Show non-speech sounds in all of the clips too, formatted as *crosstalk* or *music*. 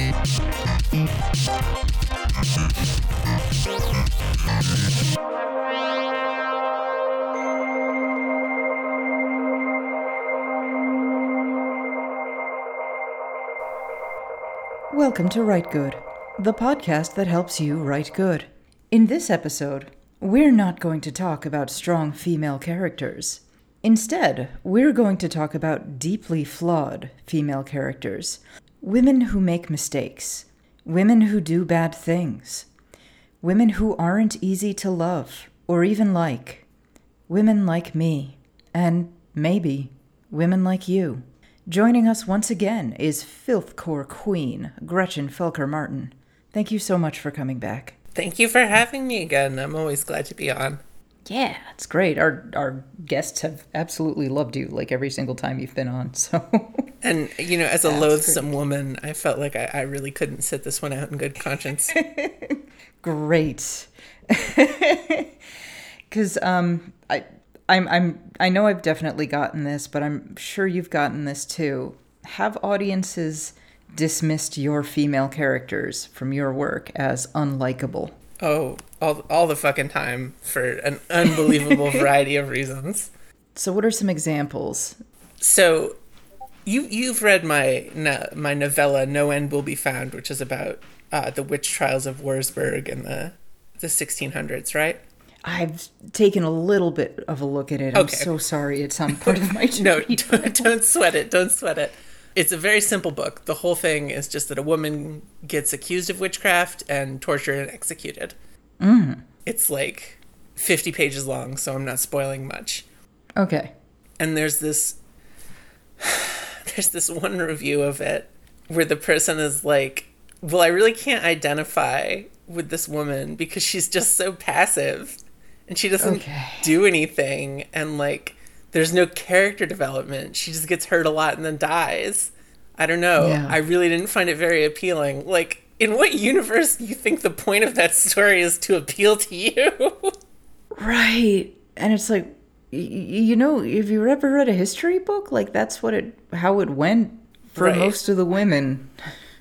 Welcome to Write Good, the podcast that helps you write good. In this episode, we're not going to talk about strong female characters. Instead, we're going to talk about deeply flawed female characters. Women who make mistakes. Women who do bad things. Women who aren't easy to love or even like. Women like me. And maybe women like you. Joining us once again is Filthcore Queen, Gretchen Felker Martin. Thank you so much for coming back. Thank you for having me again. I'm always glad to be on. Yeah, it's great. Our our guests have absolutely loved you like every single time you've been on. *laughs* So And you know, as a loathsome woman, I felt like I, I really couldn't sit this one out in good conscience. *laughs* great. *laughs* Cause um I I'm I'm I know I've definitely gotten this, but I'm sure you've gotten this too. Have audiences dismissed your female characters from your work as unlikable? Oh, all all the fucking time for an unbelievable *laughs* variety of reasons. So what are some examples? So, you you've read my no, my novella "No End Will Be Found," which is about uh, the witch trials of Wurzburg in the the 1600s, right? I've taken a little bit of a look at it. I'm so sorry it's on part of my *laughs* no, *laughs* don't, don't sweat it. Don't sweat it. It's a very simple book. The whole thing is just that a woman gets accused of witchcraft and tortured and executed. Mm. It's like 50 pages long, so I'm not spoiling much. Okay. And there's this *sighs* there's this one review of it where the person is like, "Well, I really can't identify with this woman because she's just so passive and she doesn't Okay. do anything and like there's no character development. She just gets hurt a lot and then dies." I don't know. Yeah. I really didn't find it very appealing. Like in what universe do you think the point of that story is to appeal to you? Right. And it's like you know, have you ever read a history book? Like that's what it how it went for Right. most of the women.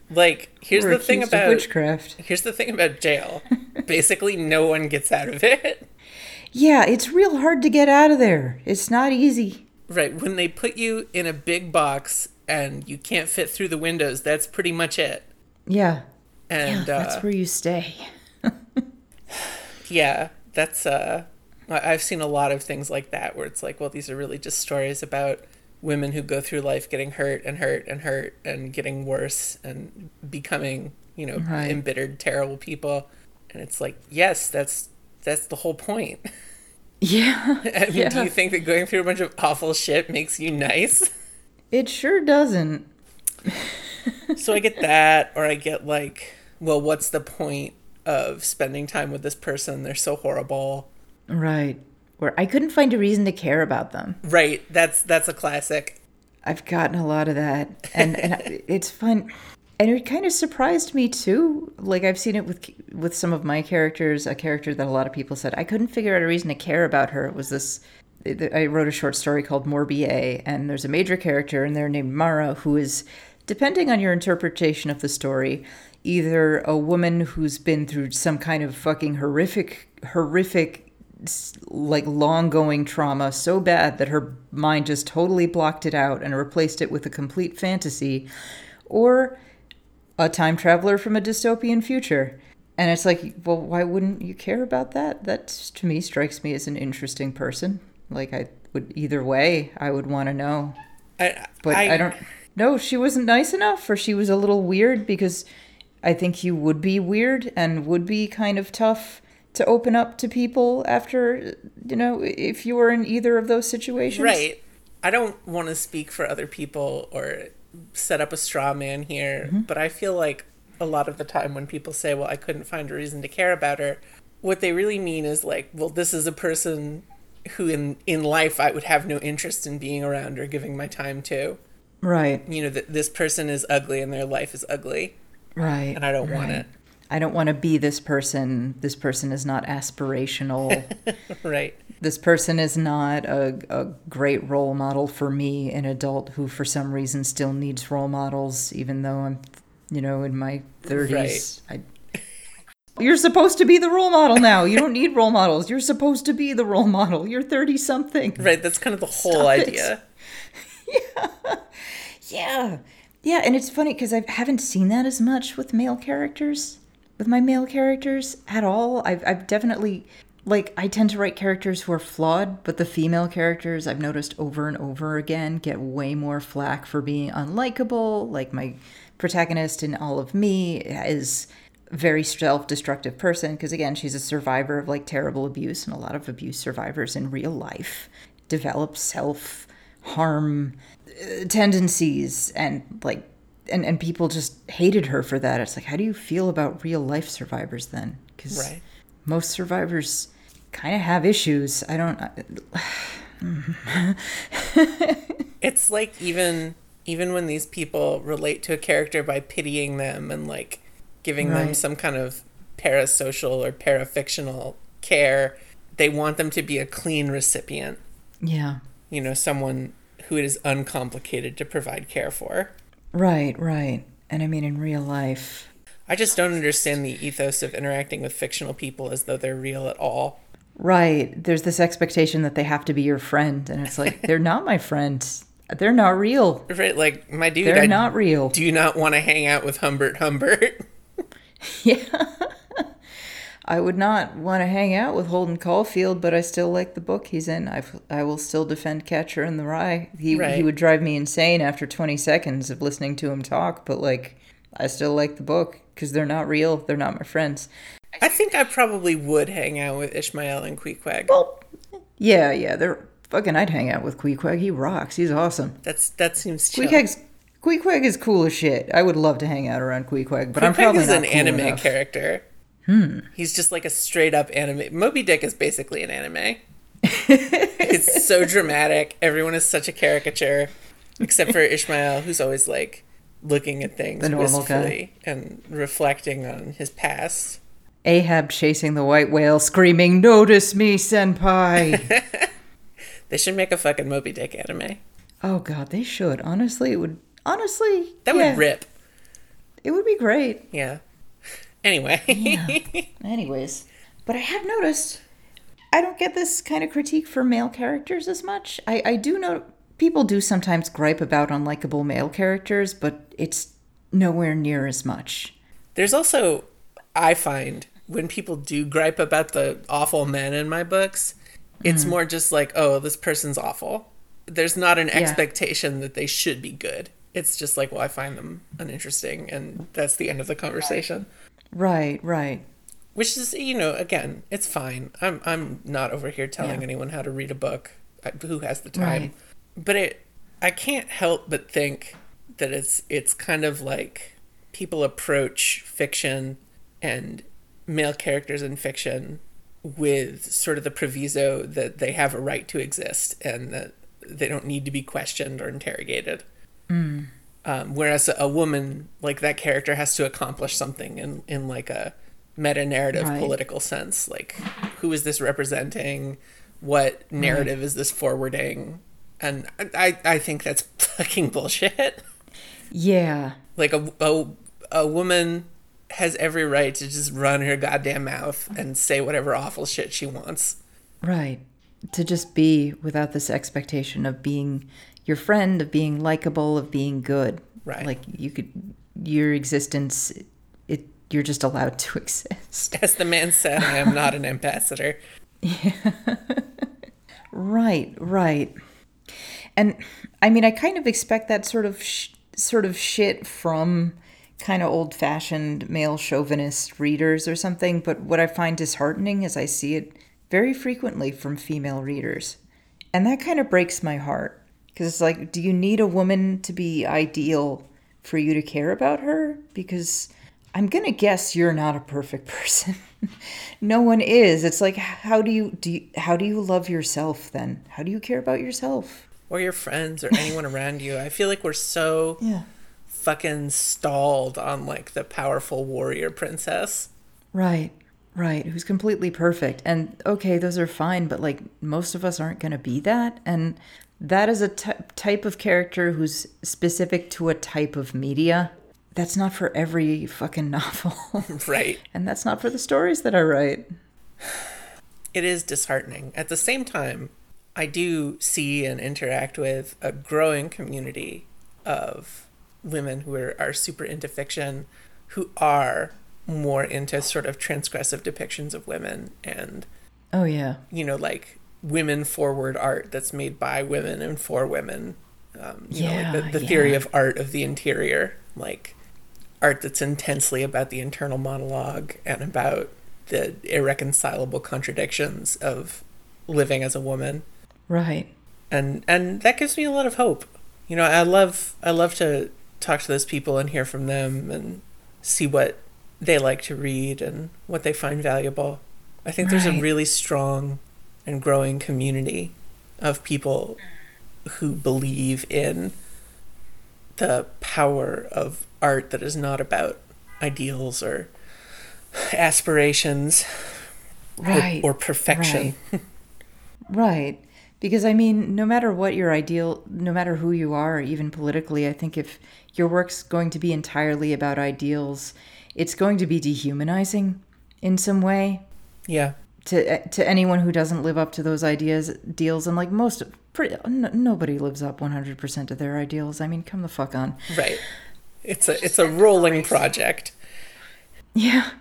like here's the thing about witchcraft. Here's the thing about jail. Basically, no one gets out of it. Yeah, it's real hard to get out of there. It's not easy. Right. When they put you in a big box and you can't fit through the windows, that's pretty much it. Yeah. And yeah, uh, that's where you stay. *laughs* yeah, that's uh I- I've seen a lot of things like that where it's like, well, these are really just stories about women who go through life getting hurt and hurt and hurt and getting worse and becoming, you know, Right. embittered, terrible people. And it's like, yes, that's that's the whole point. *laughs* Yeah. I mean, yeah. do you think that going through a bunch of awful shit makes you nice? *laughs* It sure doesn't. so I get *laughs* that, or I get like, well, what's the point of spending time with this person? They're so horrible. Right. Where I couldn't find a reason to care about them. Right. That's that's a classic. I've gotten a lot of that, and and it's fun, and it kind of surprised me too. Like I've seen it with with some of my characters. A character that a lot of people said I couldn't figure out a reason to care about her. It was this. I wrote a short story called Morbier, and there's a major character in there named Mara who is, depending on your interpretation of the story, either a woman who's been through some kind of fucking horrific, horrific like long going trauma so bad that her mind just totally blocked it out and replaced it with a complete fantasy or a time traveler from a dystopian future. And it's like well why wouldn't you care about that? That to me strikes me as an interesting person. Like i would either way i would want to know. I, but I, don't No, she wasn't nice enough or she was a little weird because i think you would be weird and would be kind of tough to open up to people after you know if you were in either of those situations. Right. I don't want to speak for other people or set up a straw man here, mm-hmm. but I feel like a lot of the time when people say, "Well, I couldn't find a reason to care about her," what they really mean is like, "Well, this is a person who in in life I would have no interest in being around or giving my time to." Right. You know, that this person is ugly and their life is ugly, Right. and I don't want it. I don't want to be this person. This person is not aspirational. *laughs* Right. this person is not a, a great role model for me, an adult who, for some reason, still needs role models, even though I'm, you know, in my 30s. I, you're supposed to be the role model now. You don't need role models. You're supposed to be the role model. You're 30 something. Right. That's kind of the whole Stop idea. Yeah. *laughs* Yeah, Yeah, and it's funny because I haven't seen that as much with male characters, with my male characters at all. I've, I've definitely, like, I tend to write characters who are flawed, but the female characters I've noticed over and over again get way more flack for being unlikable. Like, my protagonist in All of Me is a very self destructive person because, again, she's a survivor of like terrible abuse, and a lot of abuse survivors in real life develop self harm uh, tendencies and like and, and people just hated her for that it's like how do you feel about real life survivors then because Right. most survivors kind of have issues i don't *sighs* It's like even even when these people relate to a character by pitying them and like giving them some kind of parasocial or parafictional care, they want them to be a clean recipient. yeah You know, someone who it is uncomplicated to provide care for. Right right and i mean in real life I just don't understand the ethos of interacting with fictional people as though they're real at all. right there's this expectation that they have to be your friend and it's like they're not my friend they're not real Right? Like my dude, they're I not real do you not want to hang out with Humbert Humbert. *laughs* *laughs* Yeah. I would not want to hang out with Holden Caulfield, but I still like the book he's in. I, I will still defend Catcher in the Rye. He, Right. he would drive me insane after 20 seconds of listening to him talk, but like, I still like the book because they're not real. They're not my friends. I think I probably would hang out with Ishmael and Queequeg. Well, yeah, yeah, they're fucking. I'd hang out with Queequeg. He rocks. He's awesome. That's that seems chill. Queequeg's. Queequeg is cool as shit. I would love to hang out around Queequeg, but I'm probably is not an cool anime enough. character. Hmm. He's just like a straight up anime. Moby Dick is basically an anime. *laughs* it's so dramatic. Everyone is such a caricature, except for Ishmael, who's always like looking at things The normal guy. wistfully and reflecting on his past. Ahab chasing the white whale, screaming, "Notice me, senpai!" *laughs* They should make a fucking Moby Dick anime. oh God, they should. Honestly, it would. Honestly, That yeah, would rip. It would be great. Yeah. Anyway. *laughs* Anyways, but I have noticed I don't get this kind of critique for male characters as much. I, I do know people do sometimes gripe about unlikable male characters, but it's nowhere near as much. There's also, I find, when people do gripe about the awful men in my books, it's Mm-hmm. more just like, oh, this person's awful. There's not an expectation that they should be good. It's just like, well, I find them uninteresting, and that's the end of the conversation. Right, right. Which is, you know, again, it's fine. I'm I'm not over here telling Yeah. anyone how to read a book. Who has the time? Right. But it, I can't help but think that it's it's kind of like people approach fiction and male characters in fiction with sort of the proviso that they have a right to exist and that they don't need to be questioned or interrogated. Mm. Um, whereas a, woman, like that character, has to accomplish something in, in like a meta narrative Right. political sense. Like, who is this representing? What narrative is this forwarding? And I, I think that's *laughs* fucking bullshit. Yeah. Like a, a, a woman has every right to just run her goddamn mouth and say whatever awful shit she wants. Right. To just be without this expectation of being your friend, of being likable, of being good. Right. Like you could, your existence, it you're just allowed to *laughs* exist. As the man said, I am not an ambassador. Yeah. *laughs* right, right. And I mean, I kind of expect that sort of sh- sort of shit from kind of old-fashioned male chauvinist readers or something, but what I find disheartening is I see it very frequently from female readers. And that kind of breaks my heart Because it's like, do you need a woman to be ideal for you to care about her? Because I'm going to guess you're not a perfect *laughs* person. no one is. It's like, how do you, do you, how do you love yourself then? How do you care about yourself? Or your friends or anyone *laughs* around you. I feel like we're so Yeah. fucking stalled on like the powerful warrior princess. Right, right. Who's completely perfect. And okay, those are fine, but like most of us aren't going to be that. And that is a ty- type of character who's specific to a type of media. That's not for every fucking novel. *laughs* Right. and that's not for the stories that I write. it is disheartening. At the same time, I do see and interact with a growing community of women who are, are super into fiction, who are more into sort of transgressive depictions of women and, Oh, yeah. you know, like women forward art that's made by women and for women. Um, you know, Yeah, like the, the theory yeah. of art of the interior, like art that's intensely about the internal monologue and about the irreconcilable contradictions of living as a woman Right. and and that gives me a lot of hope you know i love i love to talk to those people and hear from them and see what they like to read and what they find valuable i think there's a really strong and growing community of people who believe in the power of art that is not about ideals or aspirations or- Right. or, perfection Right. *laughs* Right. Because I mean, no matter what your ideal, no matter who you are, even politically, I think if your work's going to be entirely about ideals, it's going to be dehumanizing in some way yeah to to anyone who doesn't live up to those ideas deals and like most pretty, n- nobody lives up 100% to their ideals. I mean, come the fuck on. Right. It's a it's a rolling project. Yeah,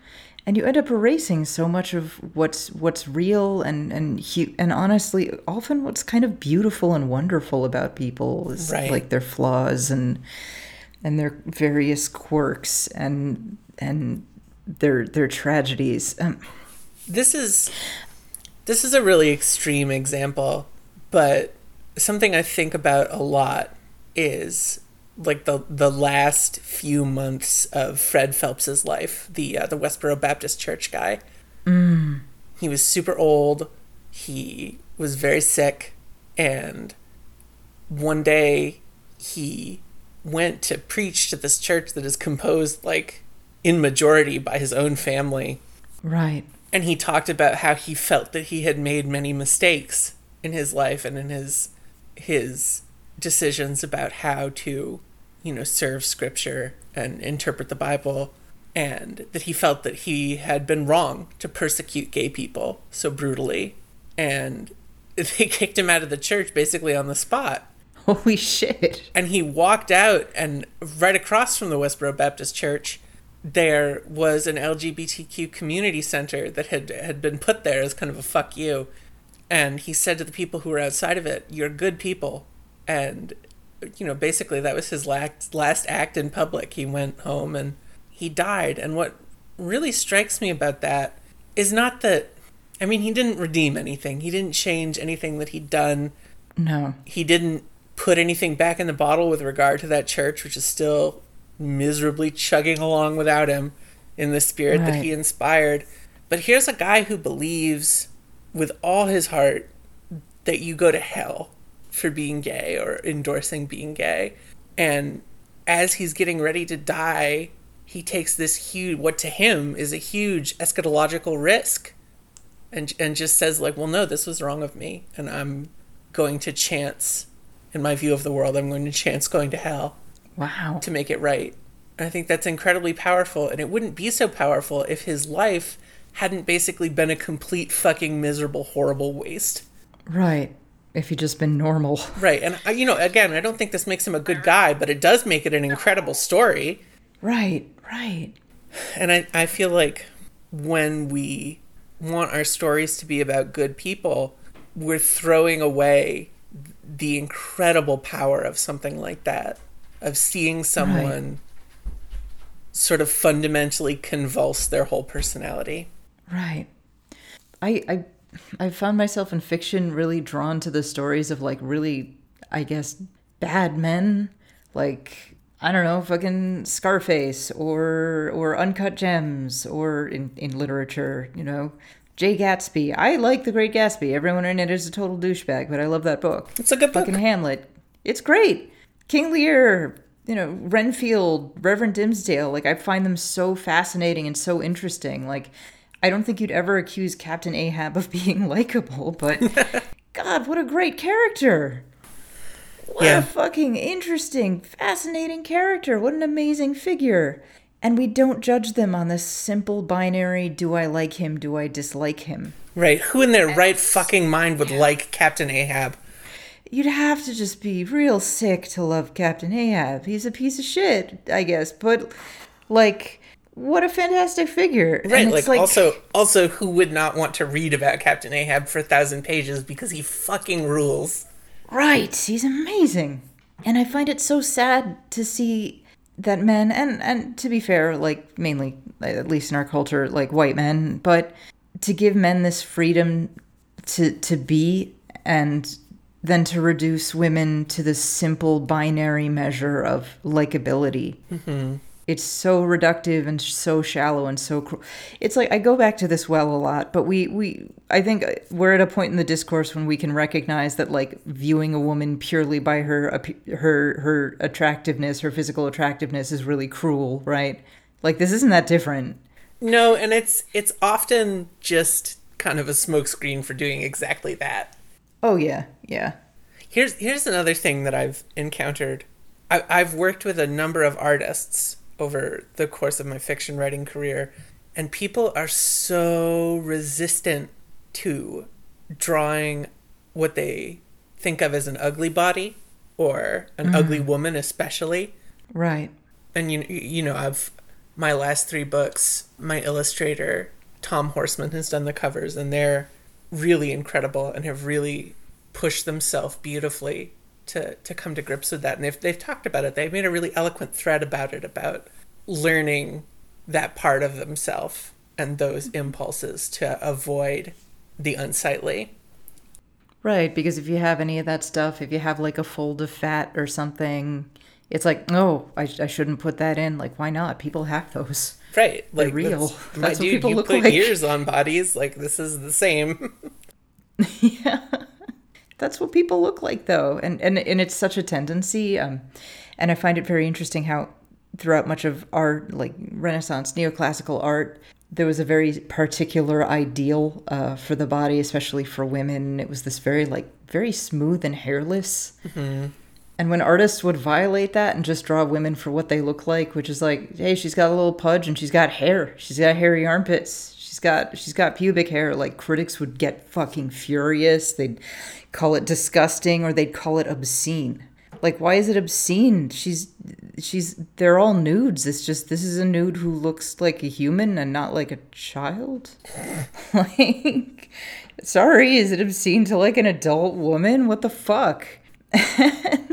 and you end up erasing so much of what's what's real and and hu- and honestly, often what's kind of beautiful and wonderful about people is Right. like their flaws and and their various quirks and and their their tragedies. Um, This is this is a really extreme example, but something I think about a lot is like the the last few months of Fred Phelps's life, the uh, the Westboro Baptist Church guy. He was super old. He was very sick, and one day he went to preach to this church that is composed like in majority by his own family right. And he talked about how he felt that he had made many mistakes in his life and in his his decisions about how to you know serve scripture and interpret the bible. And that he felt that he had been wrong to persecute gay people so brutally. And *laughs* they kicked him out of the church basically on the spot. Holy shit. and he walked out and right across from the Westboro Baptist Church there was an LGBTQ community center that had had been put there as kind of a fuck you. And he said to the people who were outside of it you're good people. And you know basically that was his last last act in public. He went home and he died. And what really strikes me about that is not that I mean he didn't redeem anything. He didn't change anything that he'd done. No. he didn't put anything back in the bottle with regard to that church, which is still miserably chugging along without him in the spirit that he inspired. But here's a guy who believes with all his heart that you go to hell for being gay or endorsing being gay. And as he's getting ready to die, he takes this huge, what to him is a huge eschatological risk and and just says like, well, no, this was wrong of me, and I'm going to chance, in my view of the world, I'm going to chance going to hell Wow. to make it right. And I think that's incredibly powerful, and it wouldn't be so powerful if his life hadn't basically been a complete fucking miserable, horrible waste. Right. If he'd just been normal. Right, and uh, you know, again, I don't think this makes him a good guy, but it does make it an incredible story. Right. Right. And I, I feel like when we want our stories to be about good people, we're throwing away the incredible power of something like that, of seeing someone sort of fundamentally convulse their whole personality. Right. I I I found myself in fiction really drawn to the stories of like really I guess, bad men, like I don't know, fucking Scarface or or Uncut Gems or in in literature, you know, Jay Gatsby. I like The Great Gatsby. Everyone in it is a total douchebag, but I love that book. It's a good book. Fucking Hamlet. It's great. King Lear, you know, Renfield, Reverend Dimmesdale. Like I find them so fascinating and so interesting. Like I don't think you'd ever accuse Captain Ahab of *laughs* being likable, but *laughs* God, what a great character. What Yeah. a fucking interesting, fascinating character. What an amazing figure. And we don't judge them on this simple binary do I like him, do I dislike him? Right. Who in their right fucking mind would like Captain Ahab? You'd have to just be real sick to love Captain Ahab. He's a piece of shit, I guess, but like what a fantastic figure. Right. Like, like also, also, who would not want to read about Captain Ahab for a thousand pages because he fucking rules? Right, he's amazing. And I find it so sad to see that men and and to be fair, like mainly at least in our culture, like white men, but to give men this freedom to to be and then to reduce women to this simple binary measure of likability. Mm-hmm. It's so reductive and so shallow and so cruel. it's like I go back to this well a lot, but we we I think we're at a point in the discourse when we can recognize that like viewing a woman purely by her her her attractiveness, her physical attractiveness is really cruel, right? Like this isn't that different. No, and it's it's often just kind of a smokescreen for doing exactly that. Oh yeah, yeah. Here's here's another thing that I've encountered. I, I've worked with a number of artists over the course of my fiction writing career, and people are so resistant to drawing what they think of as an ugly body or an mm-hmm. ugly woman, especially. Right. And you you know I've my last three books. My illustrator Tom Horseman has done the covers, and they're really incredible and have really pushed themselves beautifully to to come to grips with that. And they've they've talked about it. They've made a really eloquent thread about it about learning that part of themselves and those impulses to avoid the unsightly. Right, because if you have any of that stuff, if you have like a fold of fat or something, it's like, no, I, I shouldn't put that in. Like, why not? People have those. Right, like real. That's, *laughs* my That's what dude, people you look put like. ears on bodies. Like this is the same. *laughs* yeah that's what people look like though and and, and it's such a tendency um and i find it very interesting how throughout much of art like renaissance neoclassical art there was a very particular ideal uh, for the body especially for women it was this very like very smooth and hairless and when artists would violate that and just draw women for what they look like, which is like, hey, she's got a little pudge and she's got hair. She's got hairy armpits. She's got she's got pubic hair. Like critics would get fucking furious. They'd call it disgusting or they'd call it obscene. Like why is it obscene? She's she's they're all nudes. It's just this is a nude who looks like a human and not like a child. *laughs* like sorry, is it obscene to like an adult woman? What the fuck? *laughs*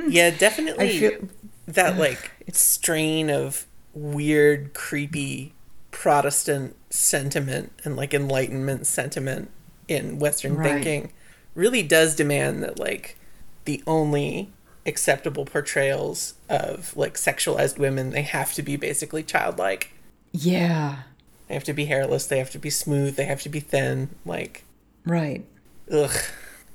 Yeah, definitely I feel- that *sighs* like strain of weird, creepy Protestant sentiment and like Enlightenment sentiment in Western Right. thinking really does demand that like the only acceptable portrayals of like sexualized women they have to be basically childlike. Yeah. They have to be hairless. They have to be smooth. They have to be thin. Like, Right. ugh.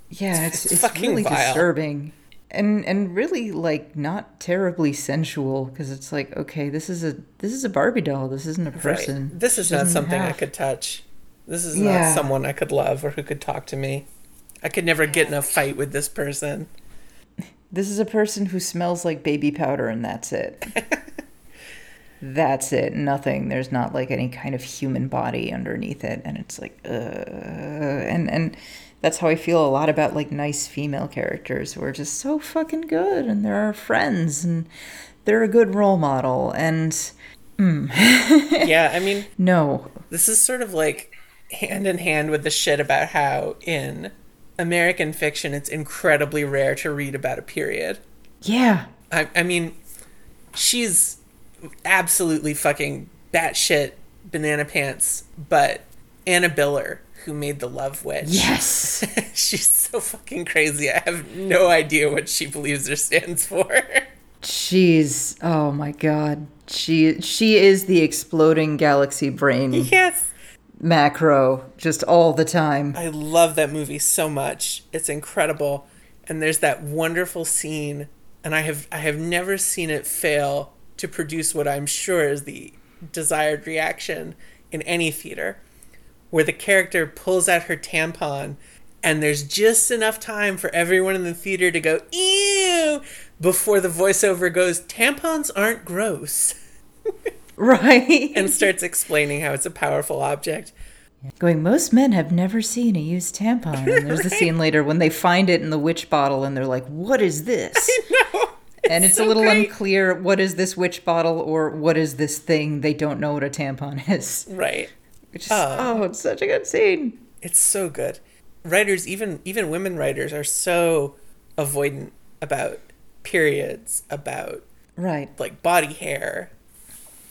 Yeah, it's it's it's, fucking really vile. disturbing. And and really like not terribly sensual because it's like okay, this is a this is a Barbie doll. This isn't a person. Right. This is She not something I could touch. This is Yeah. not someone I could love or who could talk to me. I could never get in a fight with this person. *laughs* This is a person who smells like baby powder and that's it. *laughs* that's it. Nothing. There's not like any kind of human body underneath it and it's like uh and and that's how I feel a lot about like nice female characters who are just so fucking good and they're our friends and they're a good role model and hmm. *laughs* yeah, I mean, no. this is sort of like hand in hand with the shit about how in American fiction it's incredibly rare to read about a period. Yeah. I, I mean, she's absolutely fucking batshit banana pants, but Anna Biller, who made the Love Witch. Yes. *laughs* She's so fucking crazy. I have no idea what she believes or stands for. She's oh my god. She she is the exploding galaxy brain yes. macro just all the time. I love that movie so much. It's incredible. And there's that wonderful scene and I have I have never seen it fail to produce what I'm sure is the desired reaction in any theater where the character pulls out her tampon and there's just enough time for everyone in the theater to go ew before the voiceover goes tampons aren't gross *laughs* Right. and starts explaining how it's a powerful object. Going, most men have never seen a used tampon. And there's a *laughs* scene later when they find it in the witch bottle and they're like, what is this? *laughs* No. and it's so a little great. unclear what is this witch bottle or what is this thing. They don't know what a tampon is. Right. Which is, oh. oh, it's such a good scene. It's so good. Writers, even even women writers, are so avoidant about periods, about Right. like body hair.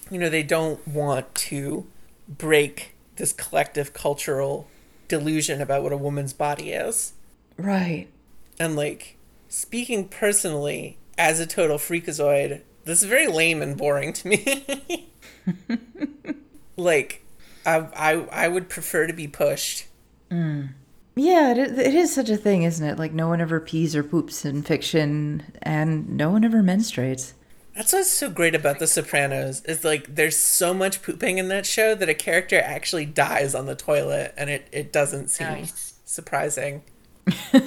You know, they don't want to break this collective cultural delusion about what a woman's body is. Right. And like speaking personally as a total freakazoid, this is very lame and boring to me. *laughs* like I, I I would prefer to be pushed. Mm. Yeah, it, it is such a thing, isn't it? Like, no one ever pees or poops in fiction, and no one ever menstruates. That's what's so great about The Sopranos is like there's so much pooping in that show that a character actually dies on the toilet and it, it doesn't seem Nice. surprising. *laughs*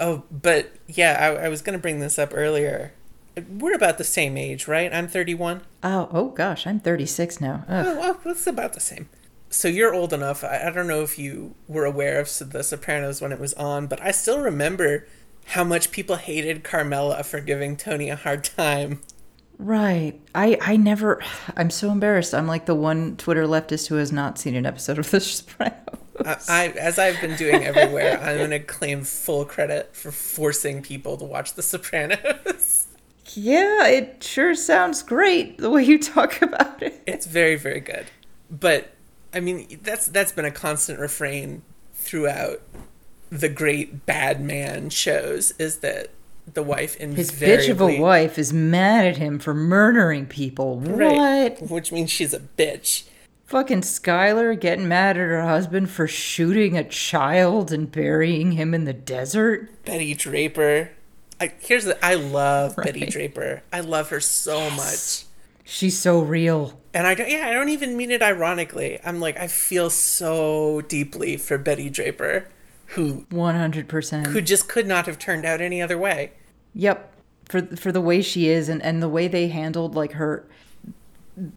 oh, but yeah, I, I was gonna bring this up earlier. We're about the same age, right? I'm 31. Oh, oh gosh, I'm 36 now. Ugh. Oh, well, it's about the same. So you're old enough. I, I don't know if you were aware of The Sopranos when it was on, but I still remember how much people hated Carmela for giving Tony a hard time. Right. I I never. *sighs* I'm so embarrassed. I'm like the one Twitter leftist who has not seen an episode of The *laughs* Sopranos. I, I, as I've been doing everywhere, I'm going to claim full credit for forcing people to watch The Sopranos. *laughs* yeah, it sure sounds great the way you talk *laughs* about it. It's very, very good. But I mean, that's that's been a constant refrain throughout the great bad man shows is that the wife in His bitch of a wife is mad at him for murdering people. Right. What? Which means she's a bitch. Fucking Skyler getting mad at her husband for shooting a child and burying him in the desert. Betty Draper. I, here's the I love *laughs* Betty Draper. I love her so much. She's so real. And I don't yeah, I don't even mean it ironically. I'm like I feel so deeply for Betty Draper who 100%. who just could not have turned out any other way. Yep. For for the way she is and and the way they handled like her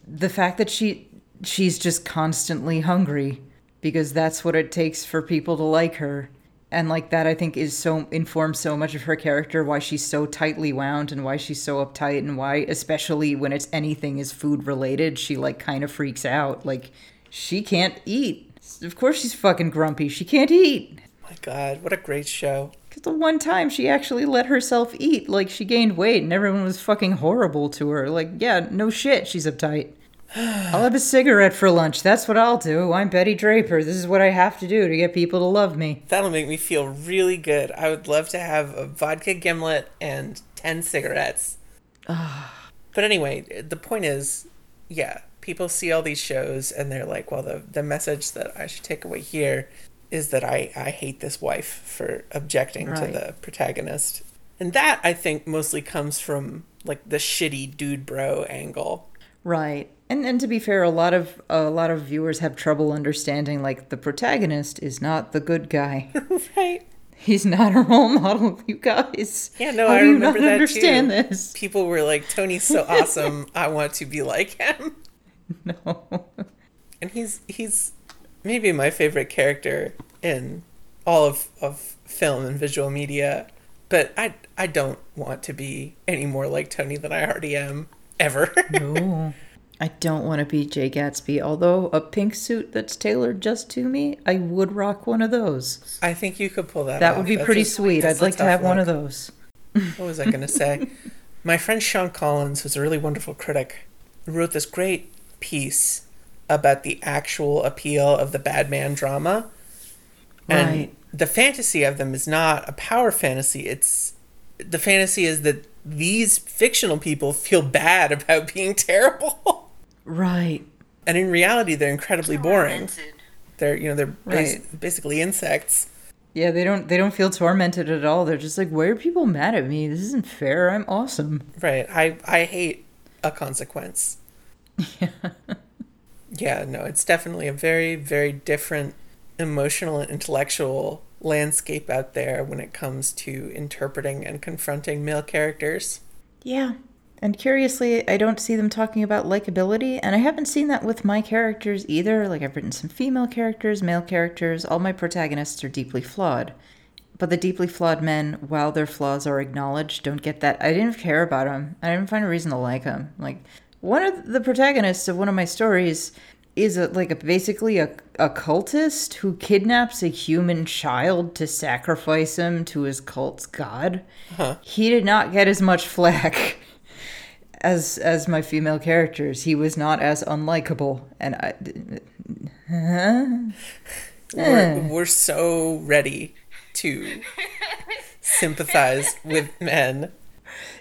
the fact that she she's just constantly hungry because that's what it takes for people to like her. And like that I think is so informs so much of her character why she's so tightly wound and why she's so uptight and why especially when it's anything is food related she like kind of freaks out like she can't eat. Of course she's fucking grumpy. She can't eat. My god, what a great show. Because the one time she actually let herself eat, like she gained weight and everyone was fucking horrible to her. Like, yeah, no shit, she's uptight. I'll have a cigarette for lunch. That's what I'll do. I'm Betty Draper. This is what I have to do to get people to love me. That'll make me feel really good. I would love to have a vodka gimlet and 10 cigarettes. *sighs* but anyway, the point is, yeah, people see all these shows and they're like, well, the, the message that I should take away here is that I, I hate this wife for objecting to the protagonist. And that, I think, mostly comes from like the shitty dude bro angle. Right. And and to be fair, a lot of a lot of viewers have trouble understanding like the protagonist is not the good guy. *laughs* right. He's not a role model, you guys. Yeah, no, How I do you remember not that understand too. this? People were like, Tony's so awesome. I want to be like him. *laughs* No. and he's he's maybe my favorite character in all of, of film and visual media but i i don't want to be any more like tony than i already am ever No. *laughs* I don't want to be Jay Gatsby, although a pink suit that's tailored just to me, I would rock one of those. i think you could pull that That off. would be That's pretty a- sweet. I'd like to have one of those. what was i going to say *laughs* my friend sean collins who's a really wonderful critic wrote this great piece about the actual appeal of the bad man drama. And Right. the fantasy of them is not a power fantasy. It's the fantasy is that these fictional people feel bad *laughs* about being terrible. Right. and in reality they're incredibly boring. Tormented. They're, you know, they're bas- basically insects. Yeah, they don't they don't feel tormented at all. They're just like, why are people mad at me? This isn't fair. I'm awesome. Right. I I hate a consequence. Yeah. *laughs* yeah, no, it's definitely a very very different emotional and intellectual landscape out there when it comes to interpreting and confronting male characters. Yeah. And curiously, I don't see them talking about likability, and I haven't seen that with my characters either. Like, I've written some female characters, male characters. All my protagonists are deeply flawed. But the deeply flawed men, while their flaws are acknowledged, don't get that. I didn't care about them. I didn't find a reason to like them. Like, one of the protagonists of one of my stories is a, like a, basically a, a cultist who kidnaps a human child to sacrifice him to his cult's god. He did not get as much flack as as my female characters. He was not as unlikable, and I. *laughs* We're, *laughs* eh. we're so ready to sympathize with men.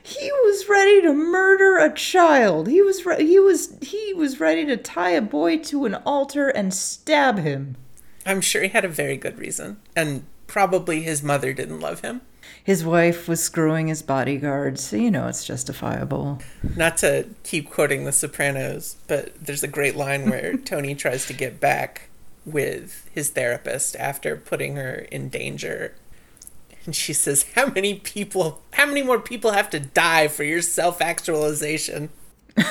He was ready to murder a child. He was re- he was he was ready to tie a boy to an altar and stab him. I'm sure he had a very good reason, and probably his mother didn't love him. His wife was screwing his bodyguards, so you know it's justifiable. Not to keep quoting The Sopranos, but there's a great line where *laughs* Tony tries to get back with his therapist after putting her in danger. And she says, How many people, how many more people have to die for your self actualization? *laughs*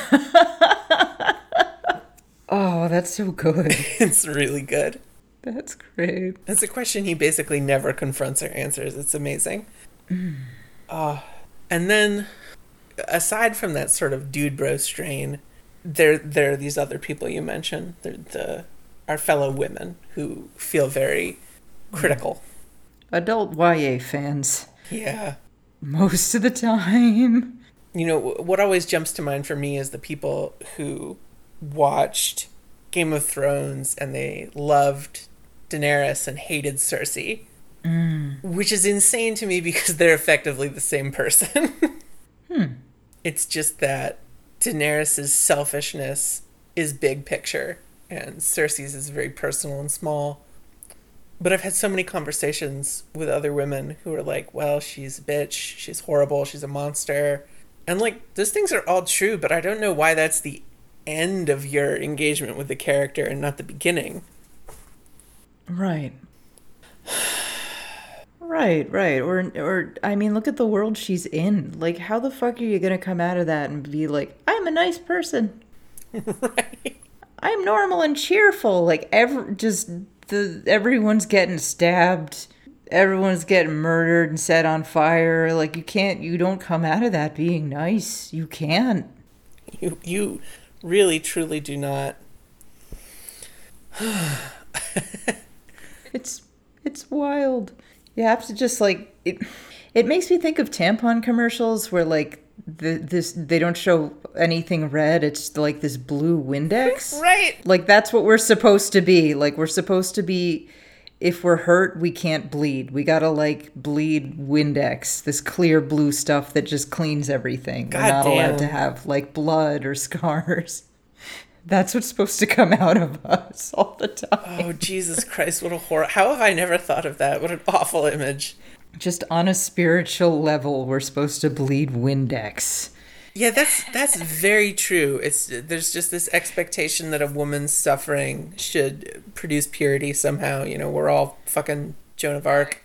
Oh, that's so good. *laughs* It's really good. That's great. That's a question he basically never confronts or answers. It's amazing. Uh, and then, aside from that sort of dude bro strain, there there are these other people you mentioned. They're the our fellow women who feel very critical. Adult YA fans, Yeah. most of the time. You know, what always jumps to mind for me is the people who watched Game of Thrones and they loved Daenerys and hated Cersei. Mm. Which is insane to me because they're effectively the same person. *laughs* Hmm. It's just that Daenerys' selfishness is big picture and Cersei's is very personal and small. But I've had so many conversations with other women who are like, well, she's a bitch, she's horrible, she's a monster. And like, those things are all true, but I don't know why that's the end of your engagement with the character and not the beginning. Right. *sighs* *sighs* *sighs* Right, right. Or or I mean, look at the world she's in. Like how the fuck are you going to come out of that and be like, "I'm a nice person. right? *laughs* I'm normal and cheerful." Like every just the everyone's getting stabbed. Everyone's getting murdered and set on fire. Like you can't you don't come out of that being nice. You can't. You, you really, truly do not. *sighs* It's it's wild. You have to just like it. It makes me think of tampon commercials where like the this they don't show anything red. It's like this blue Windex. *laughs* Right! Like that's what we're supposed to be. Like we're supposed to be. If we're hurt, we can't bleed. We gotta like bleed Windex, this clear blue stuff that just cleans everything. we're not allowed to have like blood or *laughs* scars. That's what's supposed to come out of us all the time. Oh, Jesus Christ, what a horror. How have I never thought of that? What an awful image. Just on a spiritual level, we're supposed to bleed Windex. Yeah, that's that's very true. It's there's just this expectation that a woman's suffering should produce purity somehow. You know, we're all fucking Joan of Arc.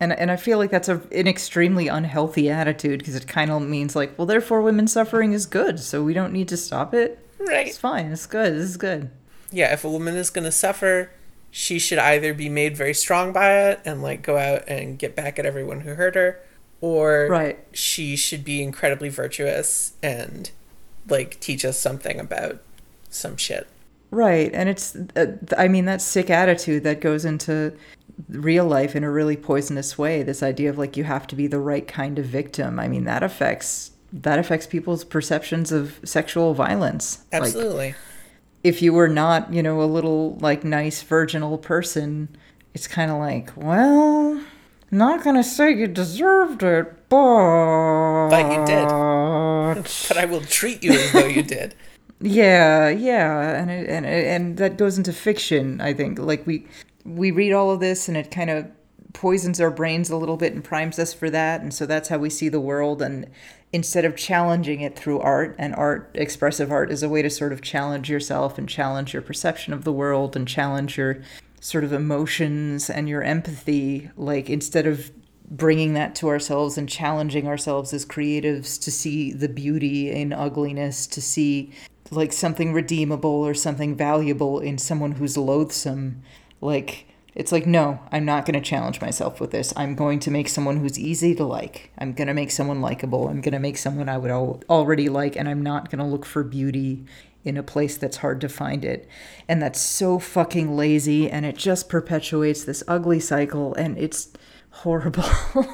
And, and I feel like that's a, an extremely unhealthy attitude because it kind of means like, well, therefore women's suffering is good, so we don't need to stop it. Right. It's fine. It's good. This is good. Yeah, if a woman is going to suffer, she should either be made very strong by it and like go out and get back at everyone who hurt her, or Right. she should be incredibly virtuous and like teach us something about some shit. Right. And it's, uh, I mean, that sick attitude that goes into real life in a really poisonous way. This idea of like you have to be the right kind of victim. I mean, that affects that affects people's perceptions of sexual violence. Like, Absolutely. if you were not, you know, a little like nice virginal person, it's kind of like, well, not gonna say you deserved it, but But you did. *laughs* but I will treat you as though you *laughs* did. Yeah, yeah, and it, and and that goes into fiction. I think like we we read all of this, and it kind of poisons our brains a little bit and primes us for that, and so that's how we see the world. And instead of challenging it through art, and art, expressive art, is a way to sort of challenge yourself and challenge your perception of the world and challenge your sort of emotions and your empathy. Like instead of bringing that to ourselves and challenging ourselves as creatives to see the beauty in ugliness, to see like something redeemable or something valuable in someone who's loathsome. Like, it's like, no, I'm not going to challenge myself with this. I'm going to make someone who's easy to like. I'm going to make someone likable. I'm going to make someone I would al- already like, and I'm not going to look for beauty in a place that's hard to find it. And that's so fucking lazy, and it just perpetuates this ugly cycle, and it's horrible.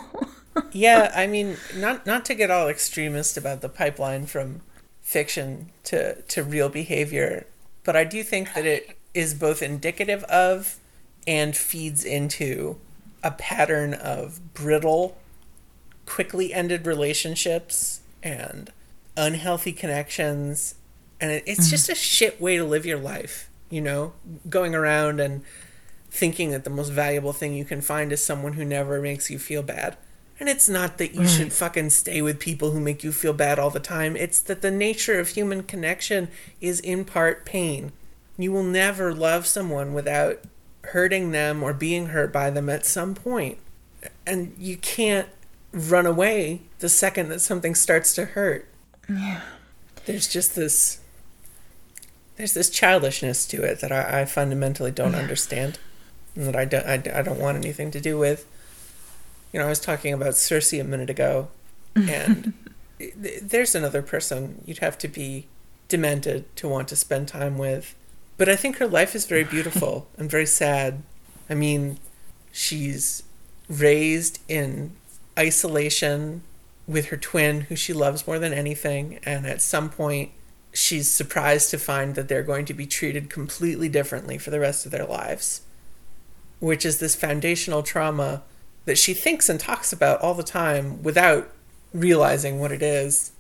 *laughs* yeah, I mean, not not to get all extremist about the pipeline from fiction to to real behavior, but I do think that it is both indicative of and feeds into a pattern of brittle, quickly ended relationships and unhealthy connections, and it's mm. just a shit way to live your life. You know, going around and thinking that the most valuable thing you can find is someone who never makes you feel bad. And it's not that you right. should fucking stay with people who make you feel bad all the time. It's that the nature of human connection is in part pain. You will never love someone without hurting them or being hurt by them at some point. And you can't run away the second that something starts to hurt. Yeah. There's just this there's this childishness to it that I, I fundamentally don't yeah. understand and that I don't, I, I don't want anything to do with. You know, I was talking about Circe a minute ago, *laughs* and there's another person you'd have to be demented to want to spend time with. But I think her life is very beautiful and very sad. I mean, she's raised in isolation with her twin, who she loves more than anything, and at some point, she's surprised to find that they're going to be treated completely differently for the rest of their lives which is this foundational trauma that she thinks and talks about all the time without realizing what it is.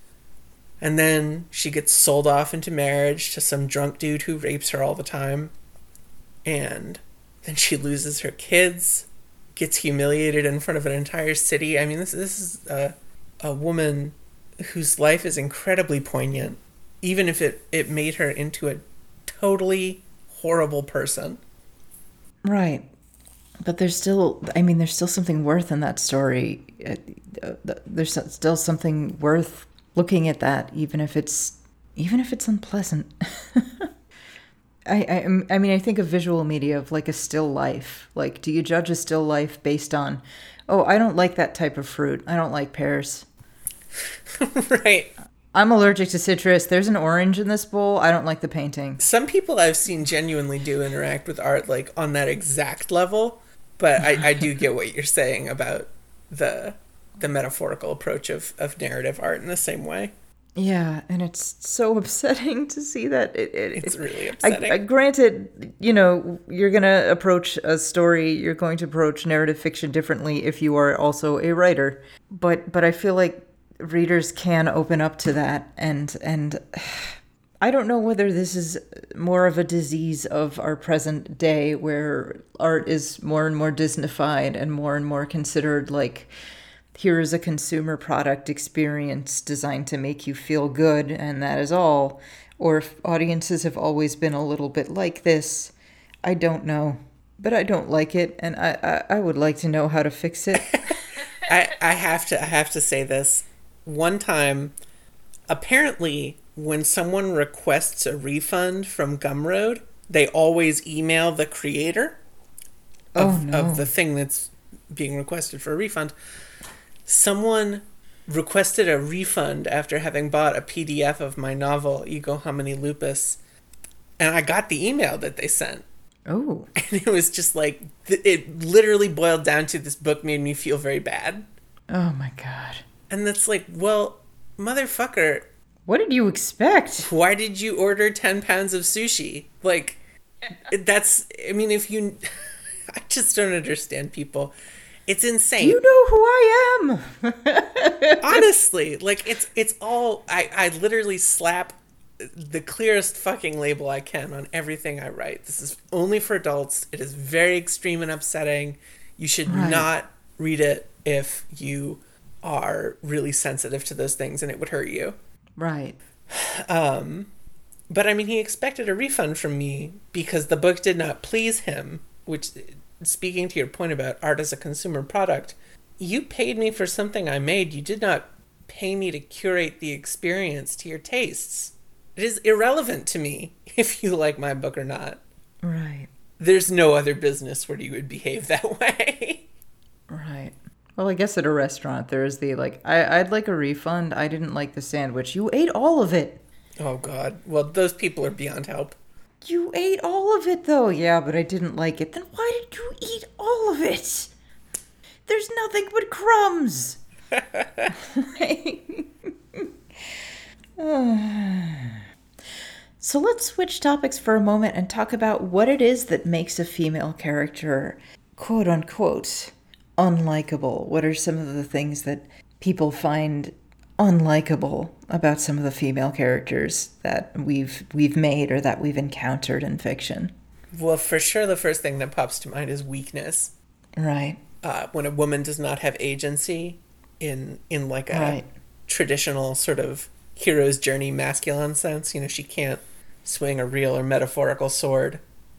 And then she gets sold off into marriage to some drunk dude who rapes her all the time. And then she loses her kids, gets humiliated in front of an entire city. I mean, this, this is a, a woman whose life is incredibly poignant, even if it, it made her into a totally horrible person. Right but there's still i mean there's still something worth in that story uh, there's still something worth looking at that even if it's even if it's unpleasant *laughs* I, I um, i mean i think of visual media of like a still life like do you judge a still life based on oh i don't like that type of fruit i don't like pears *laughs* right I'm allergic to citrus. There's an orange in this bowl. I don't like the painting. Some people I've seen genuinely do interact with art like on that exact level. But I, I do get what you're saying about the the metaphorical approach of, of narrative art in the same way. Yeah, and it's so *laughs* upsetting to see that. It, it it's really upsetting. I, I, granted, you know, you're going to approach a story, you're going to approach narrative fiction differently if you are also a writer. But but I feel like readers can open up to that and and *sighs* I don't know whether this is more of a disease of our present day where art is more and more Disneyfied and more and more considered like here is a consumer product experience designed to make you feel good and that is all. Or if audiences have always been a little bit like this, I don't know. But I don't like it and I, I, I would like to know how to fix it. *laughs* I, I have to I have to say this. One time apparently when someone requests a refund from Gumroad, they always email the creator of, oh, no. of the thing that's being requested for a refund. Someone requested a refund after having bought a PDF of my novel, Ego Homini Lupus, and I got the email that they sent. Oh. *laughs* And it was just like, it literally boiled down to this book made me feel very bad. Oh my God. And that's like, well, motherfucker, What did you expect? Why did you order 10 pounds of sushi? Like, that's, I mean, if you, *laughs* I just don't understand people. It's insane. You know who I am. *laughs* Honestly, like it's it's all I I literally slap the clearest fucking label I can on everything I write. This is only for adults. It is very extreme and upsetting. You should Right. not read it if you are really sensitive to those things and it would hurt you. right. Um but I mean, he expected a refund from me because the book did not please him, which, speaking to your point about art as a consumer product, you paid me for something I made. You did not pay me to curate the experience to your tastes. It is irrelevant to me *laughs* if you like my book or not. Right. There's no other business where you would behave *laughs* that way. Right. Well, I guess at a restaurant there is the like, I, I'd like a refund. I didn't like the sandwich. You ate all of it. oh, God. Well, those people are beyond help. You ate all of it though. Yeah, but I didn't like it. Then why did you eat all of it? There's nothing but crumbs. *laughs* so let's switch topics for a moment and talk about what it is that makes a female character quote unquote unlikable. What are some of the things that people find unlikable about some of the female characters that we've we've made or that we've encountered in fiction? Well, for sure, the first thing that pops to mind is weakness. Right. uh, when a woman does not have agency in in like a Right. traditional sort of hero's journey masculine sense you know she can't swing a real or metaphorical sword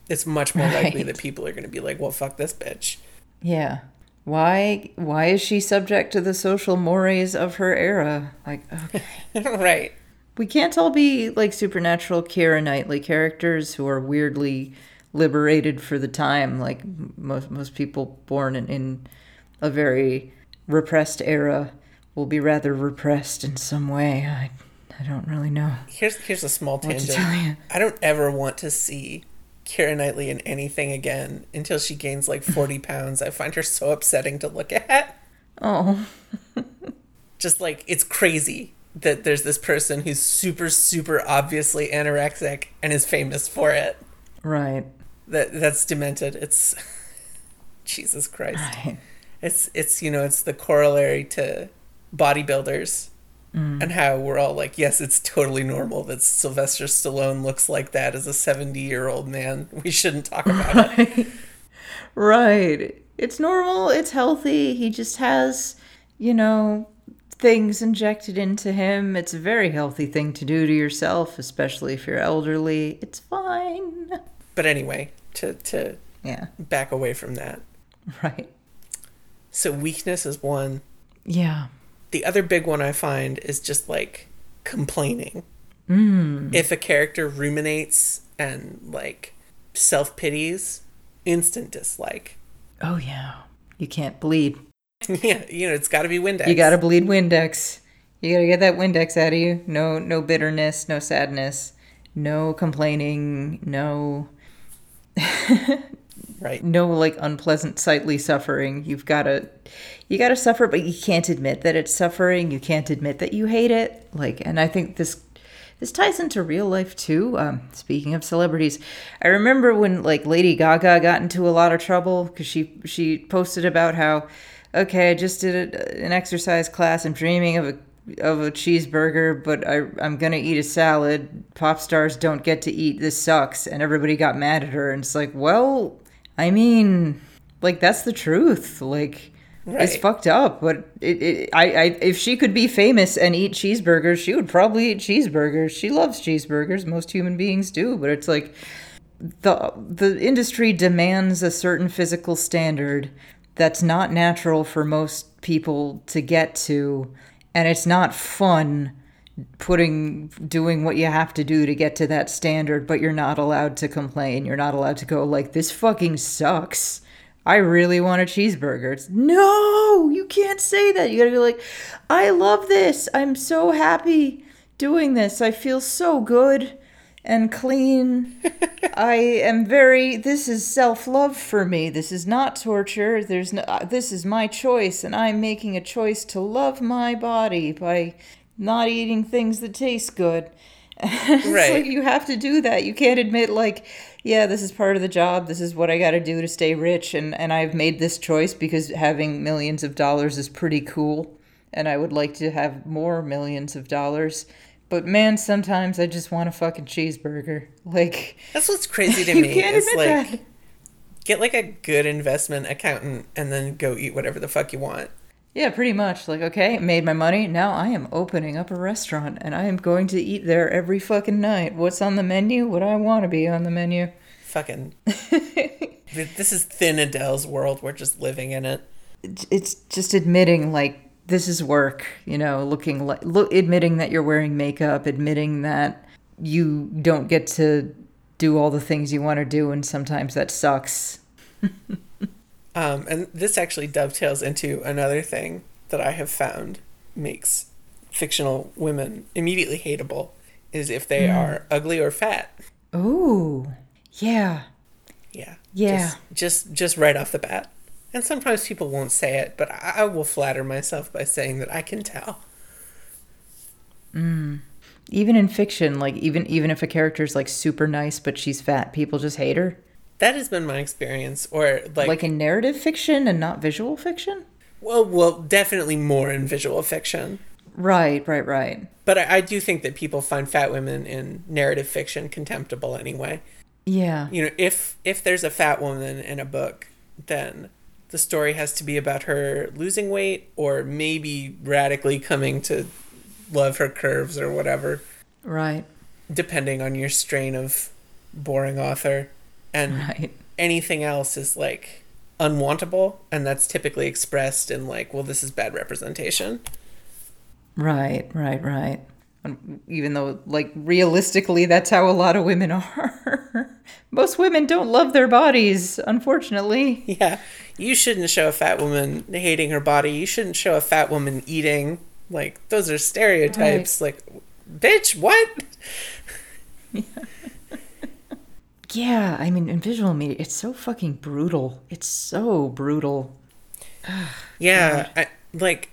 it's much more likely that people are going to be like well fuck this bitch Yeah. Why why is she subject to the social mores of her era? Like okay. *laughs* right we can't all be like supernatural Keira Knightley characters who are weirdly liberated for the time like most most people born in, in a very repressed era will be rather repressed in some way. I I don't really know. here's here's a small tangent i don't ever want to see Keira Knightley in anything again until she gains like 40 *laughs* pounds. I find her so upsetting to look at. Oh, *laughs* just like it's crazy that there's this person who's super super obviously anorexic and is famous for it right. that that's demented it's *laughs* jesus christ Right. it's it's you know it's the corollary to bodybuilders Mm. and how we're all like yes it's totally normal that sylvester stallone looks like that as a 70 year old man we shouldn't talk about it *laughs* Right. It's normal, it's healthy. He just has, you know, things injected into him. It's a very healthy thing to do to yourself, especially if you're elderly. It's fine. but anyway to to Yeah. back away from that Right. so weakness is one Yeah. The other big one I find is just like complaining. Mm. If a character ruminates and like self pities, instant dislike. Oh, yeah. You can't bleed. *laughs* yeah, you know, it's got to be Windex. You gotta bleed Windex. You gotta get that Windex out of you. No, no bitterness, no sadness, no complaining, no *laughs* right. no like unpleasant sightly suffering you've got to you got to suffer but you can't admit that it's suffering you can't admit that you hate it like and i think this this ties into real life too um, speaking of celebrities i remember when like lady gaga got into a lot of trouble because she she posted about how okay i just did a, an exercise class i'm dreaming of a of a cheeseburger, but I, I'm gonna eat a salad. Pop stars don't get to eat. This sucks. And everybody got mad at her. And it's like, well, I mean, like that's the truth. Like it's Right. fucked up. But it, it, I, I, if she could be famous and eat cheeseburgers, she would probably eat cheeseburgers. She loves cheeseburgers. Most human beings do. But it's like the the industry demands a certain physical standard that's not natural for most people to get to and it's not fun putting doing what you have to do to get to that standard but you're not allowed to complain you're not allowed to go like this fucking sucks i really want a cheeseburger it's no you can't say that you gotta be like i love this i'm so happy doing this i feel so good and clean *laughs* I am very. This is self love for me. This is not torture. There's no. uh, This is my choice, and I'm making a choice to love my body by not eating things that taste good. *laughs* Right. like you have to do that. You can't admit like, yeah, this is part of the job. This is what I got to do to stay rich and and I've made this choice because having millions of dollars is pretty cool and I would like to have more millions of dollars. But man, sometimes I just want a fucking cheeseburger. *laughs* Like That's what's crazy to *laughs* you me. can't It's admit like that. get like a good investment accountant and then go eat whatever the fuck you want. Yeah, pretty much. Like, okay, made my money. Now I am opening up a restaurant and I am going to eat there every fucking night. What's on the menu? What I want to be on the menu. Fucking. *laughs* this is thin Adele's world. We're just living in it. It's just admitting, like, this is work, you know, looking like, look, admitting that you're wearing makeup, admitting that you don't get to do all the things you want to do, and sometimes that sucks. *laughs* Um, and this actually dovetails into another thing that I have found makes fictional women immediately hateable is if they are ugly or fat. Ooh, yeah. Yeah. Yeah. Just, just just right off the bat. And sometimes people won't say it, but I, I will flatter myself by saying that I can tell. Mm. Even in fiction, like even even if a character's like super nice but she's fat, people just hate her. That has been my experience. Or like, like in narrative fiction and not visual fiction? well, well, definitely more in visual fiction. Right, right, right. But I, I do think that people find fat women in narrative fiction contemptible anyway. Yeah. You know, if if there's a fat woman in a book, then the story has to be about her losing weight or maybe radically coming to love her curves or whatever, Right, depending on your strain of boring author. And right. anything else is like unwantable, and that's typically expressed in like, well, this is bad representation. Right, right, right. Um, even though, like, realistically, that's how a lot of women *laughs* are. Most women don't love their bodies, unfortunately. Yeah, you shouldn't show a fat woman hating her body. You shouldn't show a fat woman eating. Like those are stereotypes. Like, bitch, what? *laughs* Yeah, I mean, in visual media, it's so fucking brutal. It's so brutal. *sighs* Yeah, I, like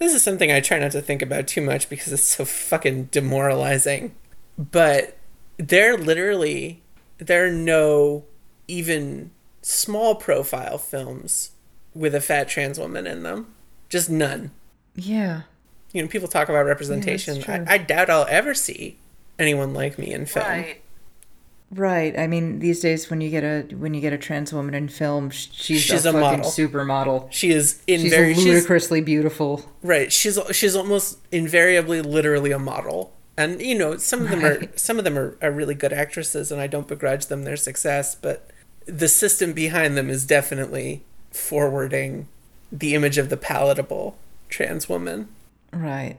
this is something I try not to think about too much because it's so fucking demoralizing. But there literally there are no even small profile films with a fat trans woman in them. Just none. Yeah. You know, people talk about representation. true. I, I doubt I'll ever see anyone like me in film. Right. I mean, these days when you get a when you get a trans woman in film, she's, She's a, a fucking model. supermodel. She is in She's very she's ludicrously beautiful. right. She's she's almost invariably literally a model. And you know, some of them are some of them are, are really good actresses and I don't begrudge them their success, but the system behind them is definitely forwarding the image of the palatable trans woman. Right.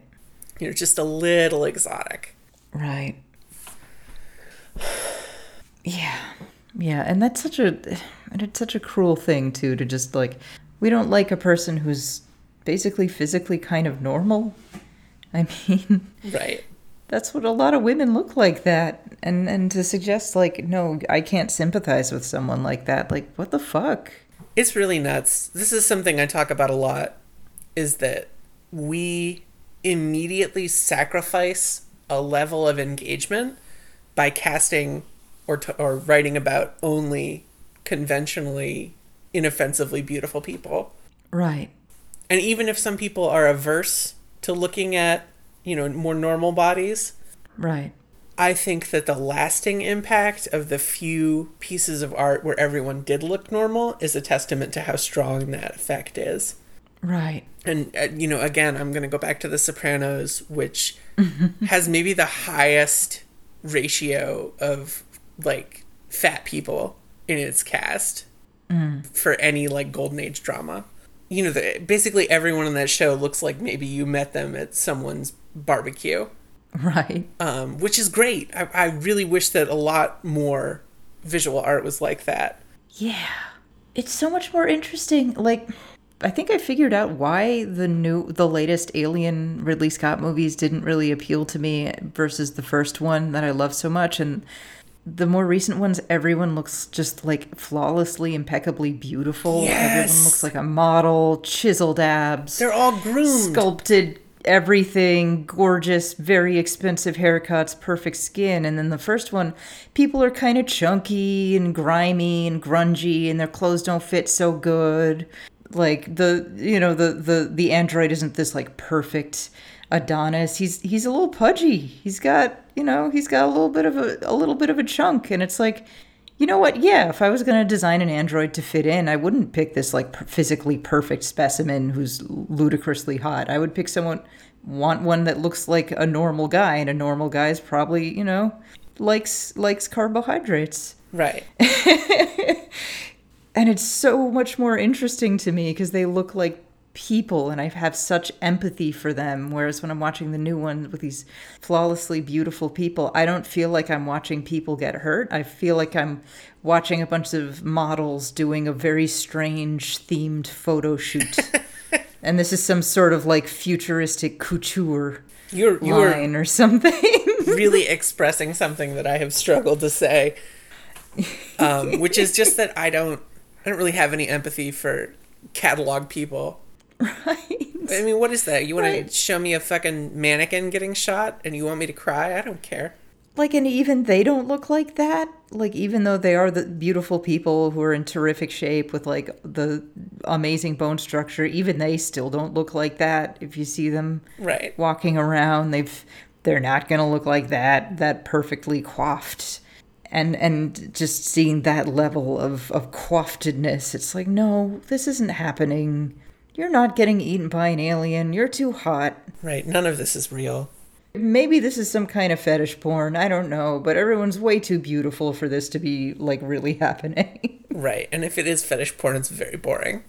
You know, just a little exotic. Right. Yeah. Yeah, and that's such a and it's such a cruel thing too to just like we don't like a person who's basically physically kind of normal. I *laughs* mean, Right. that's what a lot of women look like that. And and to suggest like no, I can't sympathize with someone like that. Like what the fuck? It's really nuts. This is something I talk about a lot is that we immediately sacrifice a level of engagement by casting or t- or writing about only conventionally inoffensively beautiful people. Right. And even if some people are averse to looking at, you know, more normal bodies, Right. I think that the lasting impact of the few pieces of art where everyone did look normal is a testament to how strong that effect is. Right. And, uh, you know, again, I'm going to go back to The Sopranos, which *laughs* has maybe the highest ratio of, like, fat people in its cast for any, like, Golden Age drama. You know, the, basically everyone on that show looks like maybe you met them at someone's barbecue *laughs* Right. um, which is great. I, I really wish that a lot more visual art was like that. Yeah. It's so much more interesting. Like I think I figured out why the new the latest Alien Ridley Scott movies didn't really appeal to me versus the first one that I love so much and the more recent ones everyone looks just like flawlessly impeccably beautiful. Yes. Everyone looks like a model, chiseled abs, They're all groomed. sculpted everything gorgeous, very expensive haircuts, perfect skin. And then the first one, people are kind of chunky and grimy and grungy, and their clothes don't fit so good. Like the you know the the the android isn't this like perfect Adonis. He's he's a little pudgy. He's got you know he's got a little bit of a a little bit of a chunk, and it's like. You know what? Yeah, if I was going to design an android to fit in, I wouldn't pick this like per- physically perfect specimen who's ludicrously hot. I would pick someone want one that looks like a normal guy, and a normal guy is probably, you know, likes likes carbohydrates. Right. *laughs* and it's so much more interesting to me because they look like people and I have such empathy for them. Whereas when I'm watching the new one with these flawlessly beautiful people, I don't feel like I'm watching people get hurt. I feel like I'm watching a bunch of models doing a very strange themed photo shoot. *laughs* and this is some sort of like futuristic couture You're you're line or something. *laughs* really expressing something that I have struggled to say, um, which is just that I don't I don't really have any empathy for catalog people. *laughs* right. I mean, what is that? You want Right. to show me a fucking mannequin getting shot and you want me to cry? I don't care. Like, and even they don't look like that. Like, even though they are the beautiful people who are in terrific shape with like the amazing bone structure, even they still don't look like that. If you see them Right. walking around, they've they're not gonna look like that. That perfectly coiffed, and and just seeing that level of of coiffedness, it's like, no, this isn't happening. You're not getting eaten by an alien. You're too hot. Right. None of this is real. Maybe this is some kind of fetish porn. I don't know, but everyone's way too beautiful for this to be like really *laughs* happening. Right. And if it is fetish porn, it's very boring.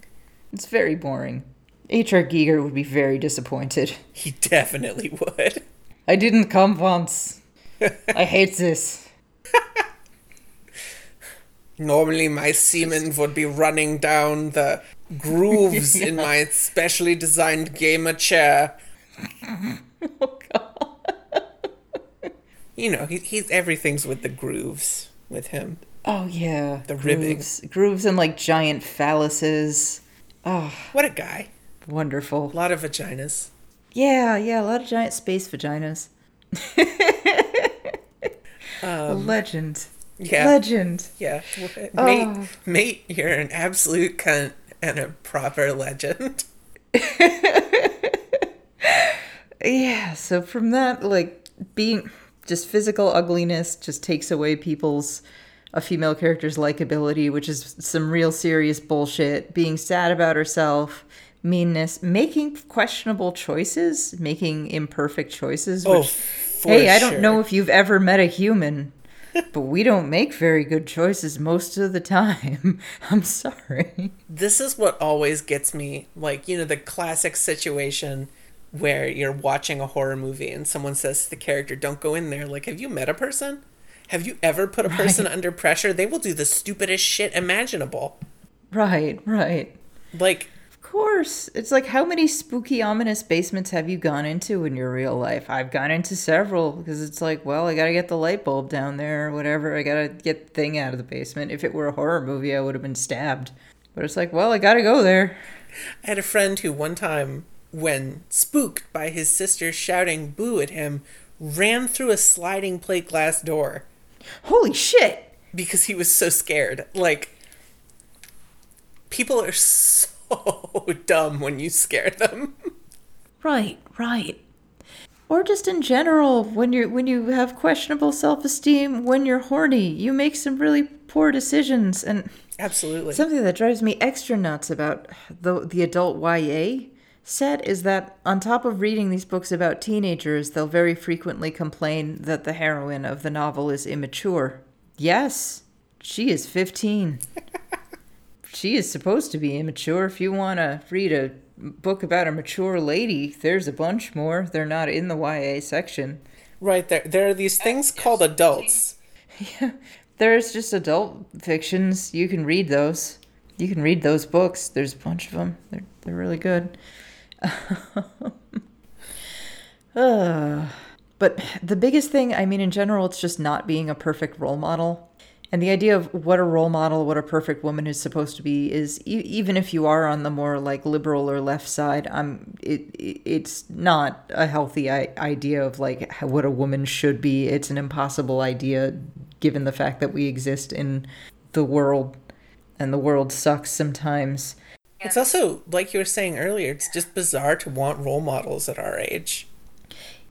it's very boring. H.R. Giger would be very disappointed. *laughs* He definitely would. I didn't come once. *laughs* I hate this. Normally, my semen would be running down the grooves in my specially designed gamer chair. *laughs* Oh god. You know, he, he's everything's with the grooves with him. Oh yeah. The ribbing. grooves, grooves and like giant phalluses. Oh, What a guy. wonderful. A lot of vaginas. Yeah, yeah, a lot of giant space vaginas. A *laughs* um, legend. Yeah. Legend. Yeah. Oh. Mate, mate, you're an absolute cunt and a proper legend. *laughs* Yeah, so from that, like being just physical ugliness just takes away people's a female character's likability, which is some real serious bullshit. Being sad about herself, meanness, making questionable choices, making imperfect choices. Oh, Which, for hey, I don't sure. know if you've ever met a human, but we don't make very good choices most of the time. *laughs* I'm sorry. This is what always gets me. Like, you know, the classic situation where you're watching a horror movie and someone says to the character, don't go in there. Like, have you met a person? Have you ever put a person under pressure? They will do the stupidest shit imaginable. Right, right. Like, course. It's like how many spooky, ominous basements have you gone into in your real life? I've gone into several because it's like, well, I got to get the light bulb down there or whatever. I got to get the thing out of the basement. If it were a horror movie, I would have been stabbed. But it's like, well, I got to go there. I had a friend who one time, when spooked by his sister shouting boo at him, ran through a sliding plate glass door Holy shit. because he was so scared. Like, people are so *laughs* dumb when you scare them. Right, right. Or just in general, when you when you have questionable self-esteem, when you're horny, you make some really poor decisions and Absolutely. Something that drives me extra nuts about the the adult YA set is that on top of reading these books about teenagers, they'll very frequently complain that the heroine of the novel is immature. Yes, she is 15. *laughs* she is supposed to be immature. If you want to read a book about a mature lady, there's a bunch more. They're not in the YA section. Right there, there are these things called adults. Yeah, There's just adult fictions. You can read those. You can read those books. There's a bunch of them. They're they're really good. uh, *laughs* but the biggest thing, I mean, in general, it's just not being a perfect role model. And the idea of what a role model, what a perfect woman is supposed to be, is e- even if you are on the more like liberal or left side, I'm it, it it's not a healthy I- idea of like what a woman should be. It's an impossible idea, given the fact that we exist in the world, and the world sucks sometimes. It's also, like you were saying earlier, it's just bizarre to want role models at our age.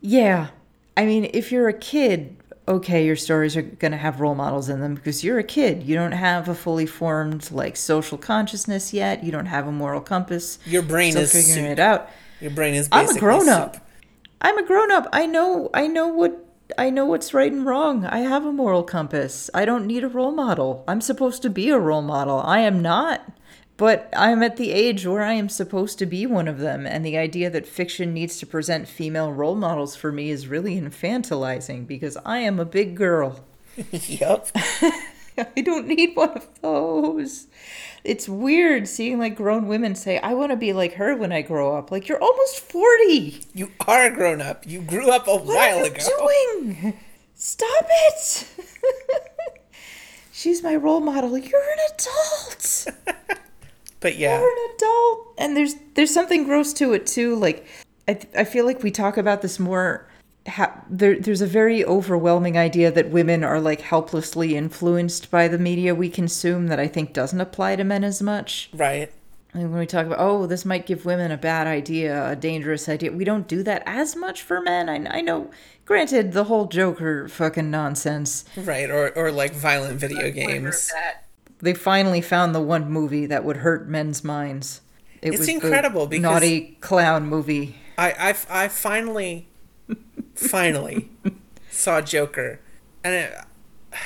Yeah. I mean, if you're a kid, okay, your stories are going to have role models in them because you're a kid. You don't have a fully formed like social consciousness yet. You don't have a moral compass. Your brain Still is figuring soup. it out. Your brain is I'm a grown soup. up. I'm a grown up. I know I know what I know what's right and wrong. I have a moral compass. I don't need a role model. I'm supposed to be a role model. I am not. But I'm at the age where I am supposed to be one of them, and the idea that fiction needs to present female role models for me is really infantilizing because I am a big girl. *laughs* yep. *laughs* I don't need one of those. It's weird seeing like grown women say, I want to be like her when I grow up. Like, you're almost 40. You are grown up. You grew up a What while are you ago. doing? Stop it! *laughs* She's my role model. You're an adult. But yeah, You're an adult, and there's there's something gross to it too. Like, I I feel like we talk about this more. Ha- there, there's a very overwhelming idea that women are like helplessly influenced by the media we consume that I think doesn't apply to men as much. right. Like when we talk about, oh, this might give women a bad idea, a dangerous idea, we don't do that as much for men. I, I know, granted, the whole Joker fucking nonsense. Right. Or, or like violent video games. They finally found the one movie that would hurt men's minds. It It's incredible because- naughty clown movie. I, I, I finally, finally *laughs* saw Joker. And it, *sighs*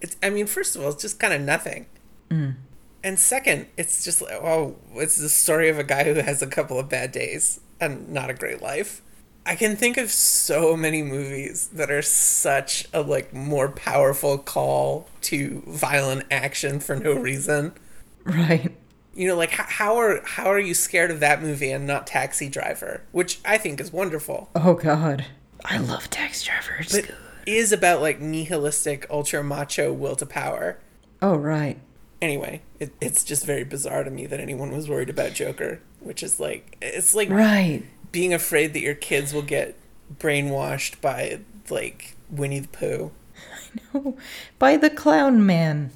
it's, I mean, first of all, it's just kind of nothing. Mm. And second, it's just oh, it's the story of a guy who has a couple of bad days and not a great life. I can think of so many movies that are such a like more powerful call to violent action for no reason. Right. You know, like how, are how are you scared of that movie and not Taxi Driver, which I think is wonderful, Oh God, I love Taxi Driver. It's but good. is about like nihilistic, ultra macho will to power. Oh right. Anyway, it, it's just very bizarre to me that anyone was worried about Joker, which is like it's like Right. Being afraid that your kids will get brainwashed by like Winnie the Pooh. I know. By the clown man.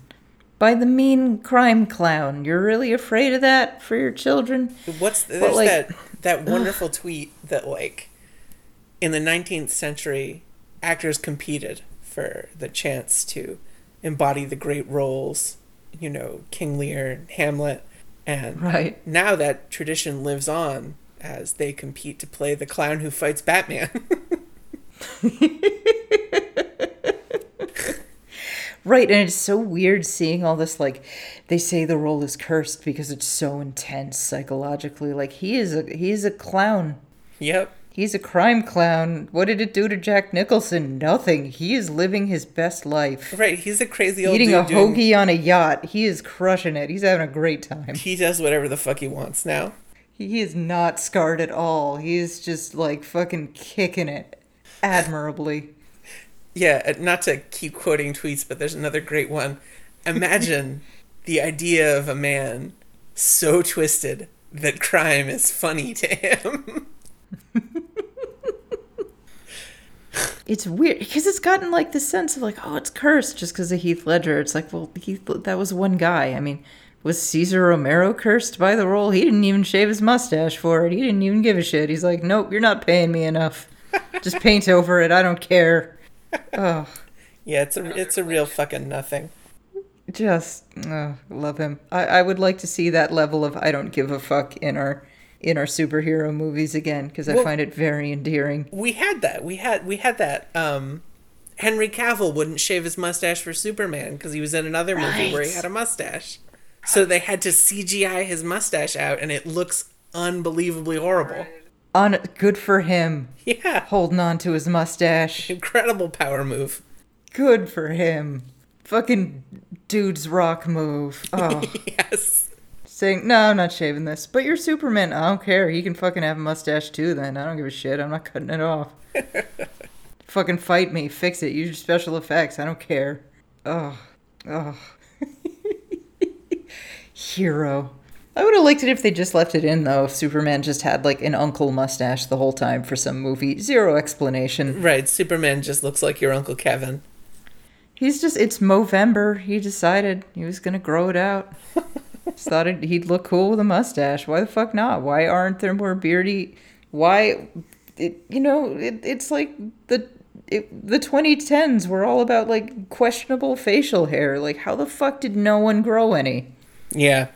By the mean crime clown. You're really afraid of that for your children? What's there's like- that that wonderful tweet that like in the 19th century actors competed for the chance to embody the great roles, you know, King Lear, Hamlet, and Right. now that tradition lives on as they compete to play the clown who fights Batman. *laughs* Right, and it's so weird seeing all this like they say the role is cursed because it's so intense psychologically. Like he is a he's a clown. yep. He's a crime clown. What did it do to Jack Nicholson? Nothing. He is living his best life. Right, he's a crazy old Eating a doing- hoagie on a yacht. He is crushing it. He's having a great time. He does whatever the fuck he wants now. He is not scarred at all. He is just like fucking kicking it admirably. Yeah, not to keep quoting tweets, but there's another great one. Imagine *laughs* the idea of a man so twisted that crime is funny to him. *laughs* It's weird because it's gotten like this sense of like, oh, it's cursed just because of Heath Ledger. It's like, well, Heath, that was one guy. I mean, was Cesar Romero cursed by the role? He didn't even shave his mustache for it. He didn't even give a shit. He's like, nope, you're not paying me enough. Just *laughs* paint over it. I don't care. Oh, yeah, it's a it's a real fucking nothing. just oh, love him. I, I would like to see that level of I don't give a fuck in our in our superhero movies again because I Well- find it very endearing. We had that. We had we had that. Um, Henry Cavill wouldn't shave his mustache for Superman because he was in another movie where he had a mustache. So they had to CGI his mustache out, and it looks unbelievably horrible. On good for him, Yeah, holding on to his mustache. incredible power move. Good for him. Fucking dude's rock move. *laughs* Oh, Yes. saying, no, I'm not shaving this. But you're Superman. I don't care. He can fucking have a mustache too then. I don't give a shit. I'm not cutting it off. *laughs* fucking fight me. Fix it. Use your special effects. I don't care. Oh, Oh. Hero. I would have liked it if they just left it in, though. If Superman just had like an uncle mustache the whole time for some movie, zero explanation. Right, Superman just looks like your Uncle Kevin. He's just, it's Movember. He decided he was going to grow it out. *laughs* just thought it, he'd look cool with a mustache. Why the fuck not? Why aren't there more beardy? Why, it, you know, it, it's like the it, the 2010s were all about like questionable facial hair. Like, how the fuck did no one grow any? Yeah.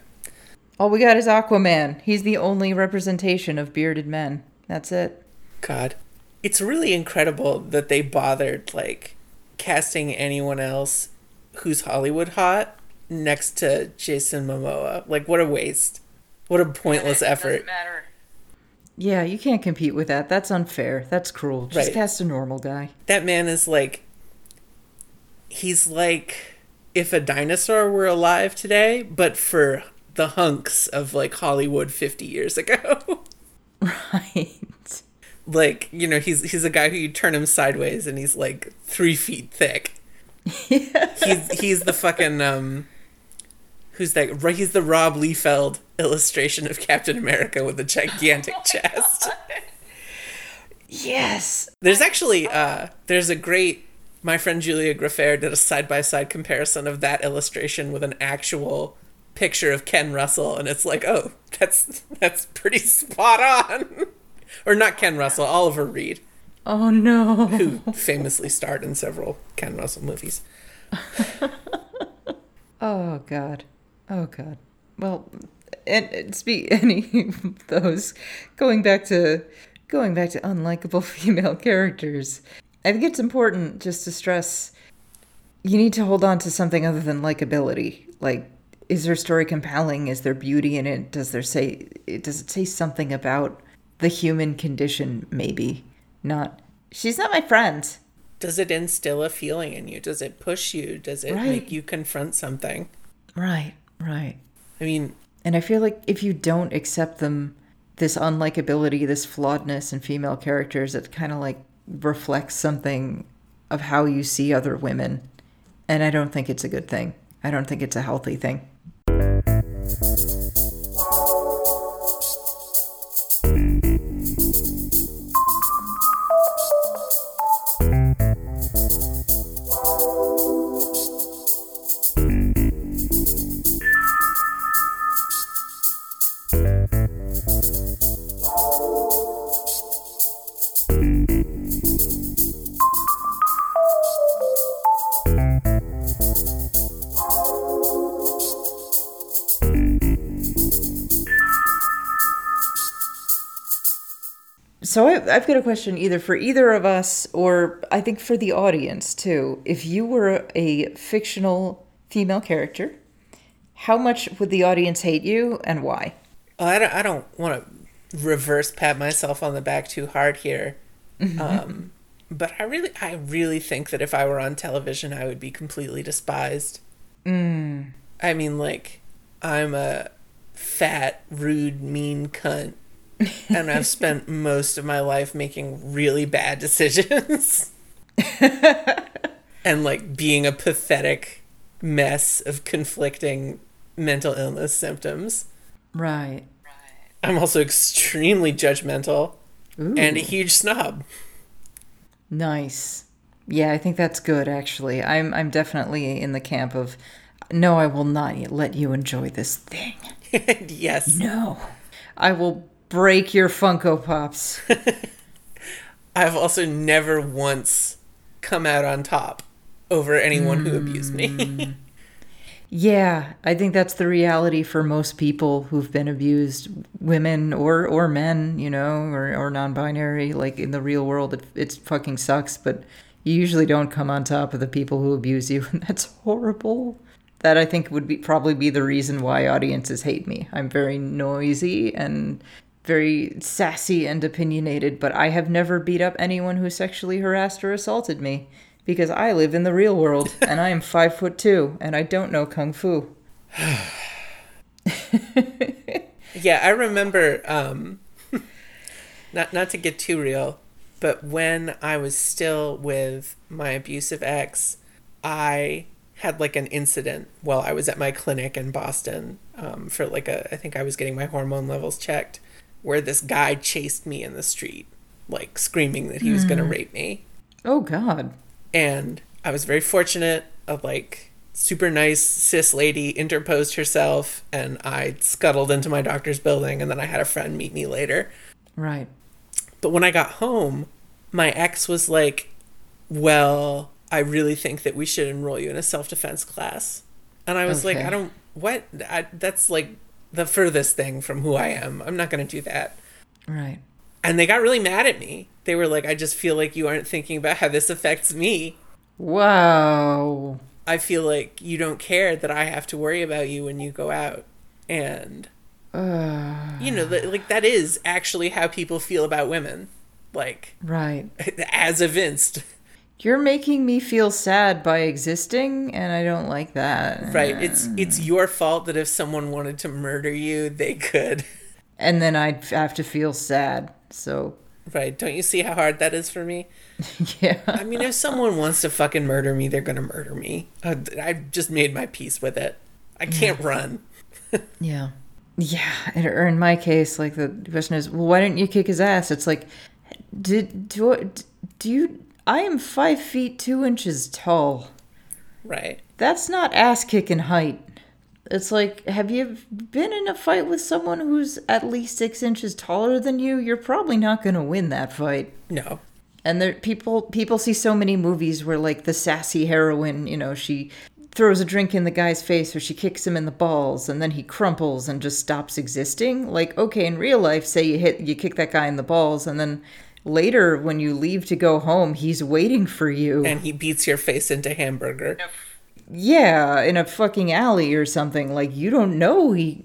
All we got is Aquaman. He's the only representation of bearded men. That's it. God. It's really incredible that they bothered, like, casting anyone else who's Hollywood hot next to Jason Momoa. Like, what a waste. What a pointless effort. matter. Yeah, you can't compete with that. That's unfair. That's cruel. Just Right. cast a normal guy. That man is like. He's like if a dinosaur were alive today, but for the hunks of like Hollywood 50 years ago. *laughs* Right. like, you know, he's he's a guy who you turn him sideways and he's like three feet thick. Yeah. *laughs* He's he's the fucking um who's that right he's the Rob Liefeld illustration of Captain America with a gigantic *laughs* chest. Yes. There's actually uh there's a great my friend Julia Graffair did a side by side comparison of that illustration with an actual picture of Ken Russell and it's like, oh, that's that's pretty spot on. *laughs* or not Ken Russell, Oliver Reed, Oh no. who famously starred in several Ken Russell movies. *laughs* Oh god. Oh god. Well, and, and speak *laughs* any of those going back to going back to unlikable female characters. I think it's important just to stress you need to hold on to something other than likability. Like is their story compelling? Is there beauty in it? Does there say it does it say something about the human condition maybe? Not she's not my friend. Does it instill a feeling in you? Does it push you? Does it Right. make you confront something? Right, right. I mean, And I feel like if you don't accept them, this unlikability, this flawedness in female characters, it kind of like reflects something of how you see other women. And I don't think it's a good thing. I don't think it's a healthy thing. So I, I've got a question either for either of us or I think for the audience too. If you were a fictional female character, how much would the audience hate you and why? Oh, I don't, I don't want to reverse pat myself on the back too hard here. Um, but I really, I really think that if I were on television, I would be completely despised. Mm. I mean, like, I'm a fat, rude, mean cunt. And I've spent most of my life making really bad decisions. *laughs* and like being a pathetic mess of conflicting mental illness symptoms. Right. I'm also extremely judgmental Ooh. and a huge snob. Nice. Yeah, I think that's good actually. I'm I'm definitely in the camp of no, I will not let you enjoy this thing. *laughs* yes. No. I will break your Funko Pops. *laughs* I've also never once come out on top over anyone who abused me. Hmm. *laughs* Yeah, I think that's the reality for most people who've been abused, women or or men, you know, or or non-binary. Like in the real world, it it fucking sucks, but you usually don't come on top of the people who abuse you, *laughs* and that's horrible. That I think would be probably be the reason why audiences hate me. I'm very noisy and very sassy and opinionated, but I have never beat up anyone who sexually harassed or assaulted me because I live in the real world *laughs* and I am five foot two and I don't know kung fu. *sighs* yeah, I remember um *laughs* not not to get too real, but when I was still with my abusive ex, I had like an incident while I was at my clinic in Boston um, for like a, I think I was getting my hormone levels checked, where this guy chased me in the street, like screaming that he was going to hmm. rape me. Oh God. And I was very fortunate. A like super nice cis lady interposed herself, and I scuttled into my doctor's building, and then I had a friend meet me later. Right. But when I got home, my ex was like, Well, I really think that we should enroll you in a self defense class. And I was like, I don't, what? I, that's like the furthest thing from who I am. I'm not going to do that. Right. And they got really mad at me. They were like, I just feel like you aren't thinking about how this affects me. Wow. I feel like you don't care that I have to worry about you when you go out. And, uh. you know, like that is actually how people feel about women. Like, *sighs* Right. *laughs* as evinced. You're making me feel sad by existing, and I don't like that. Right. It's it's mm. your fault that if someone wanted to murder you, they could. *laughs* And then I'd have to feel sad. So, Right. Don't you see how hard that is for me? *laughs* yeah. I mean, if someone wants to fucking murder me, they're going to murder me. I, I've just made my peace with it. I can't run. *laughs* Yeah. Yeah. And- Or in my case, like the question is, well, why didn't you kick his ass? It's like, did do do you? I am five feet two inches tall. Right. That's not ass kicking height. It's like, have you been in a fight with someone who's at least six inches taller than you? You're probably not going to win that fight. No. And there, people people see so many movies where like the sassy heroine, you know, she throws a drink in the guy's face or she kicks him in the balls and then he crumples and just stops existing. Like, okay, in real life, say you hit you kick that guy in the balls and then later when you leave to go home, he's waiting for you. And he beats your face into hamburger. yeah, in a fucking alley or something. Like you don't know he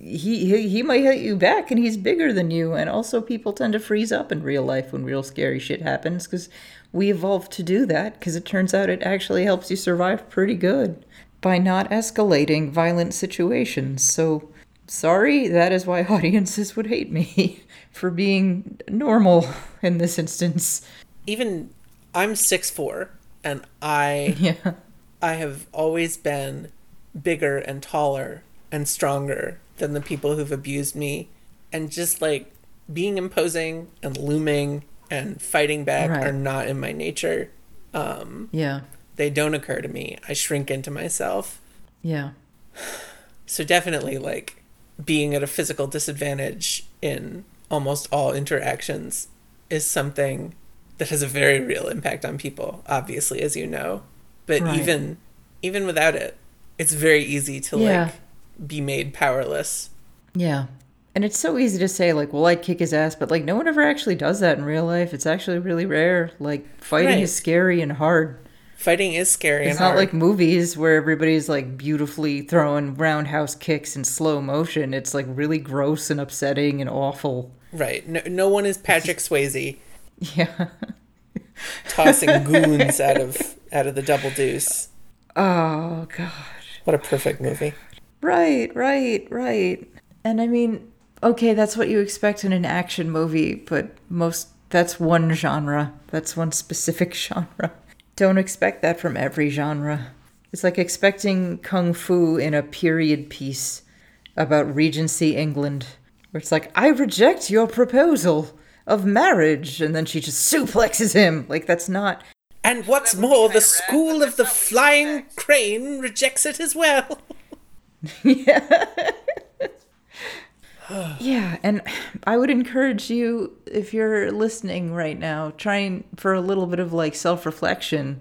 he he, he might hit you back and he's bigger than you and also people tend to freeze up in real life when real scary shit happens cuz we evolved to do that cuz it turns out it actually helps you survive pretty good by not escalating violent situations. So sorry, that is why *laughs* audiences would hate me *laughs* for being normal *laughs* in this instance. Even I'm six four, and I *laughs* Yeah. I have always been bigger and taller and stronger than the people who've abused me. And just like being imposing and looming and fighting back Right. are not in my nature. Um, yeah. They don't occur to me. I shrink into myself. Yeah. *sighs* So definitely like being at a physical disadvantage in almost all interactions is something that has a very real impact on people, obviously, as you know. But Right. even even without it, it's very easy to Yeah. like be made powerless. Yeah. And it's so easy to say, like, well, I'd kick his ass, but like, no one ever actually does that in real life. It's actually really rare. Like, fighting Right. is scary and hard. Fighting is scary It's not hard. like movies where everybody's like beautifully throwing roundhouse kicks in slow motion. It's like really gross and upsetting and awful. Right. No, no one is Patrick *laughs* Swayze Yeah. *laughs* tossing goons out of out of the double deuce. Oh, God. What a perfect movie. Right, right, right. And I mean, okay, that's what you expect in an action movie, but most that's one genre. That's one specific *laughs* genre. Don't expect that from every genre. It's like expecting kung fu in a period piece about Regency England, where it's like, I reject your proposal of marriage, and then she just suplexes him. Like, that's not. And what's more, the school of the flying crane rejects it as well. *laughs* *laughs* *sighs* Yeah, and I would encourage you, if you're listening right now, trying for a little bit of like self reflection.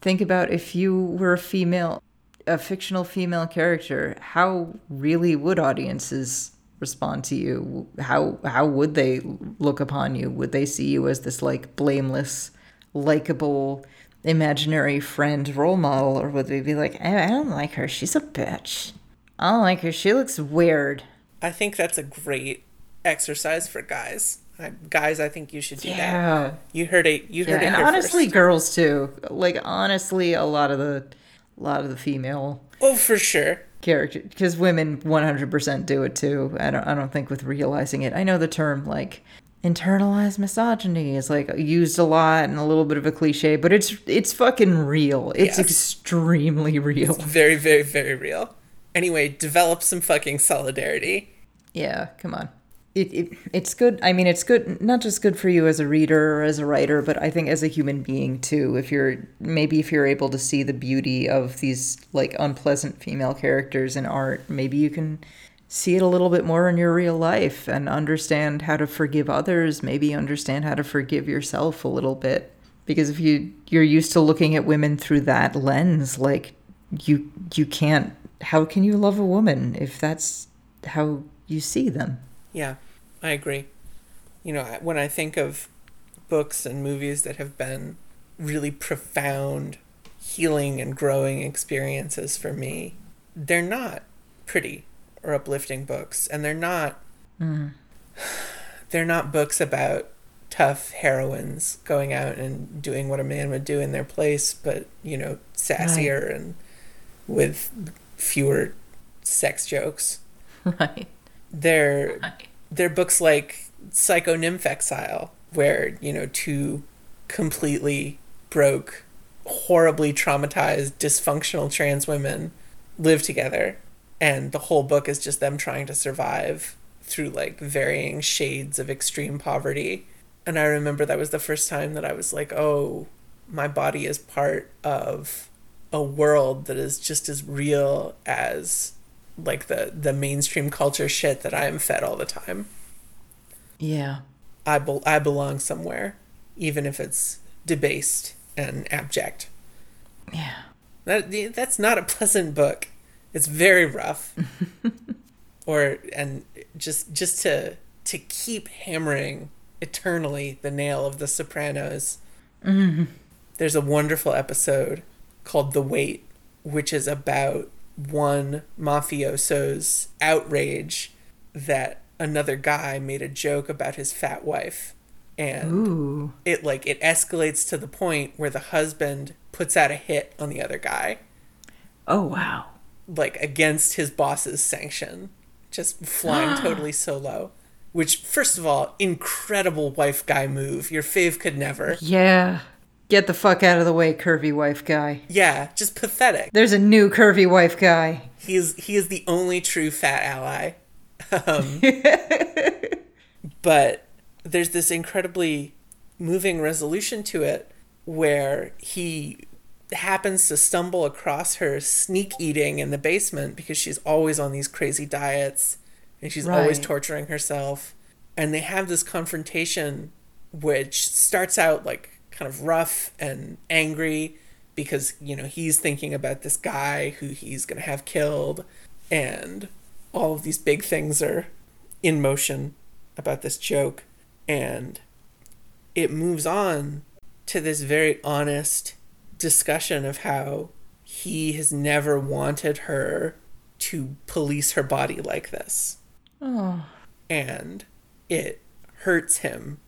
Think about if you were a female, a fictional female character, how really would audiences respond to you? How how would they look upon you? Would they see you as this like blameless, likable, imaginary friend role model, or would they be like, I, don't like her, she's a bitch. I don't like her, she looks weird. I think that's a great exercise for guys. Guys, I think you should do that. Yeah. You heard it. You Yeah, heard it and honestly, first. girls too. Like honestly, a lot of the, a lot of the female oh, for sure. Character, because women one hundred percent do it too. I don't, I don't think with realizing it. I know the term like internalized misogyny is like used a lot and a little bit of a cliche, but it's it's fucking real. It's Yes. extremely real. Very, very, very real. Anyway, develop some fucking solidarity. Yeah, come on. It, it it's good. I mean, it's good not just good for you as a reader or as a writer, but I think as a human being too. If you're maybe if you're able to see the beauty of these like unpleasant female characters in art, maybe you can see it a little bit more in your real life and understand how to forgive others, maybe understand how to forgive yourself a little bit. Because if you you're used to looking at women through that lens, like you you can't how can you love a woman if that's how you see them? Yeah, I agree. You know, when I think of books and movies that have been really profound healing and growing experiences for me, they're not pretty or uplifting books and they're not mm. *sighs* they're not books about tough heroines going out and doing what a man would do in their place, but you know, sassier and with fewer sex jokes. *laughs* Right. They're they're books like Psycho Nymph Exile, where, you know, two completely broke, horribly traumatized, dysfunctional trans women live together. And the whole book is just them trying to survive through like varying shades of extreme poverty. And I remember that was the first time that I was like, oh, my body is part of a world that is just as real as like the the mainstream culture shit that I am fed all the time. Yeah. I bel I belong somewhere, even if it's debased and abject. Yeah. That that's not a pleasant book. It's very rough. *laughs* or and just just to to keep hammering eternally the nail of the Sopranos. Mm-hmm. There's a wonderful episode called The Weight, which is about one mafioso's outrage that another guy made a joke about his fat wife. And Ooh. it like it escalates to the point where the husband puts out a hit on the other guy Oh wow. like against his boss's sanction just flying *gasps* totally solo which first of all incredible wife guy move your fave could never Yeah. Get the fuck out of the way, curvy wife guy. yeah just pathetic There's a new curvy wife guy. he is he is the only true fat ally um, *laughs* but there's this incredibly moving resolution to it where he happens to stumble across her sneak eating in the basement because she's always on these crazy diets and she's always torturing herself and they have this confrontation which starts out like kind of rough and angry because you know he's thinking about this guy who he's going to have killed and all of these big things are in motion about this joke and it moves on to this very honest discussion of how he has never wanted her to police her body like this Oh. and it hurts him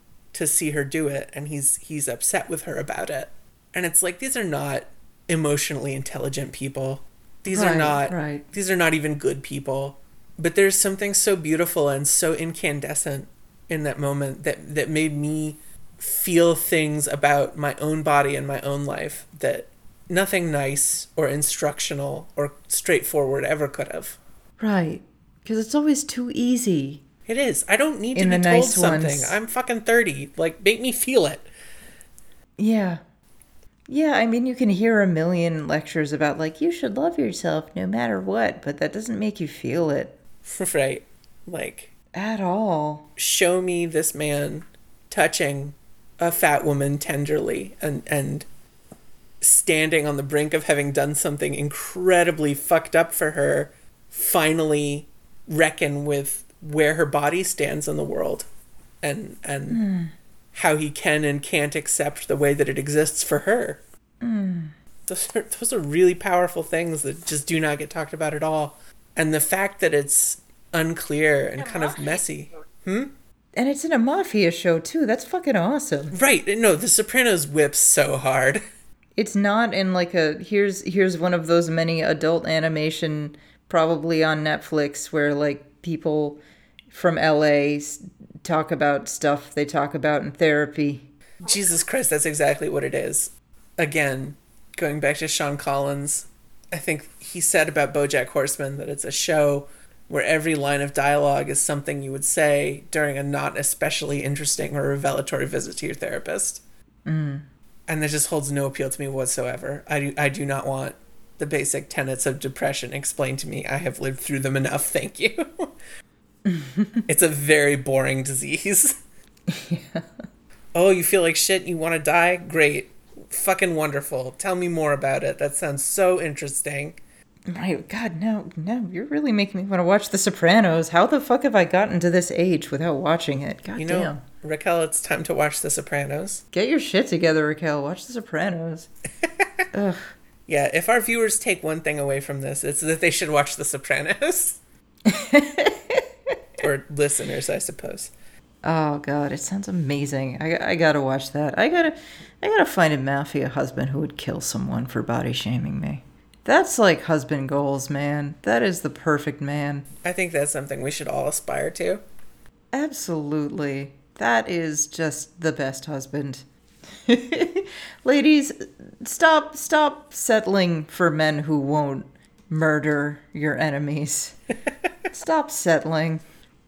to see her do it and he's he's upset with her about it and it's like these are not emotionally intelligent people these are not right. these are not even good people but there's something so beautiful and so incandescent in that moment that that made me feel things about my own body and my own life that nothing nice or instructional or straightforward ever could have Right. Because it's always too easy. It is. I don't need to be told nice something. ones. I'm fucking 30. Like, make me feel it. Yeah. Yeah, I mean, you can hear a million lectures about, like, you should love yourself no matter what, but that doesn't make you feel it *laughs* right. Like, at all. show me this man touching a fat woman tenderly and, and standing on the brink of having done something incredibly fucked up for her, finally reckon with where her body stands in the world and, and hmm. how he can and can't accept the way that it exists for her. Hmm. Those are, those are really powerful things that just do not get talked about at all. And the fact that it's unclear and kind of messy. Hmm? And it's in a mafia show, too. That's fucking awesome. Right. No, The Sopranos whips so hard. *laughs* It's not in like a here's here's one of those many adult animation probably on Netflix where like people from LA talk about stuff they talk about in therapy. Jesus Christ, that's exactly what it is. Again, going back to Sean Collins, I think he said about Bojack Horseman that it's a show where every line of dialogue is something you would say during a not especially interesting or revelatory visit to your therapist. Mm. And that just holds no appeal to me whatsoever. I do, I do not want the basic tenets of depression explained to me. I have lived through them enough, *laughs* thank you. It's a very boring disease. Yeah. *laughs* Oh, you feel like shit, you want to die? Great. Fucking wonderful. Tell me more about it. That sounds so interesting. My God, no, no, you're really making me want to watch The Sopranos. How the fuck have I gotten to this age without watching it? God you know, damn. Raquel, it's time to watch The Sopranos. Get your shit together, Raquel. Watch The Sopranos. *laughs* Ugh. Yeah, if our viewers take one thing away from this, it's that they should watch The Sopranos. *laughs* or listeners, I suppose. Oh God, it sounds amazing. I, I gotta watch that. I gotta I gotta find a mafia husband who would kill someone for body shaming me. That's like husband goals, man. That is the perfect man. I think that's something we should all aspire to. Absolutely. That is just the best husband. *laughs* Ladies, stop stop settling for men who won't murder your enemies. *laughs* stop settling.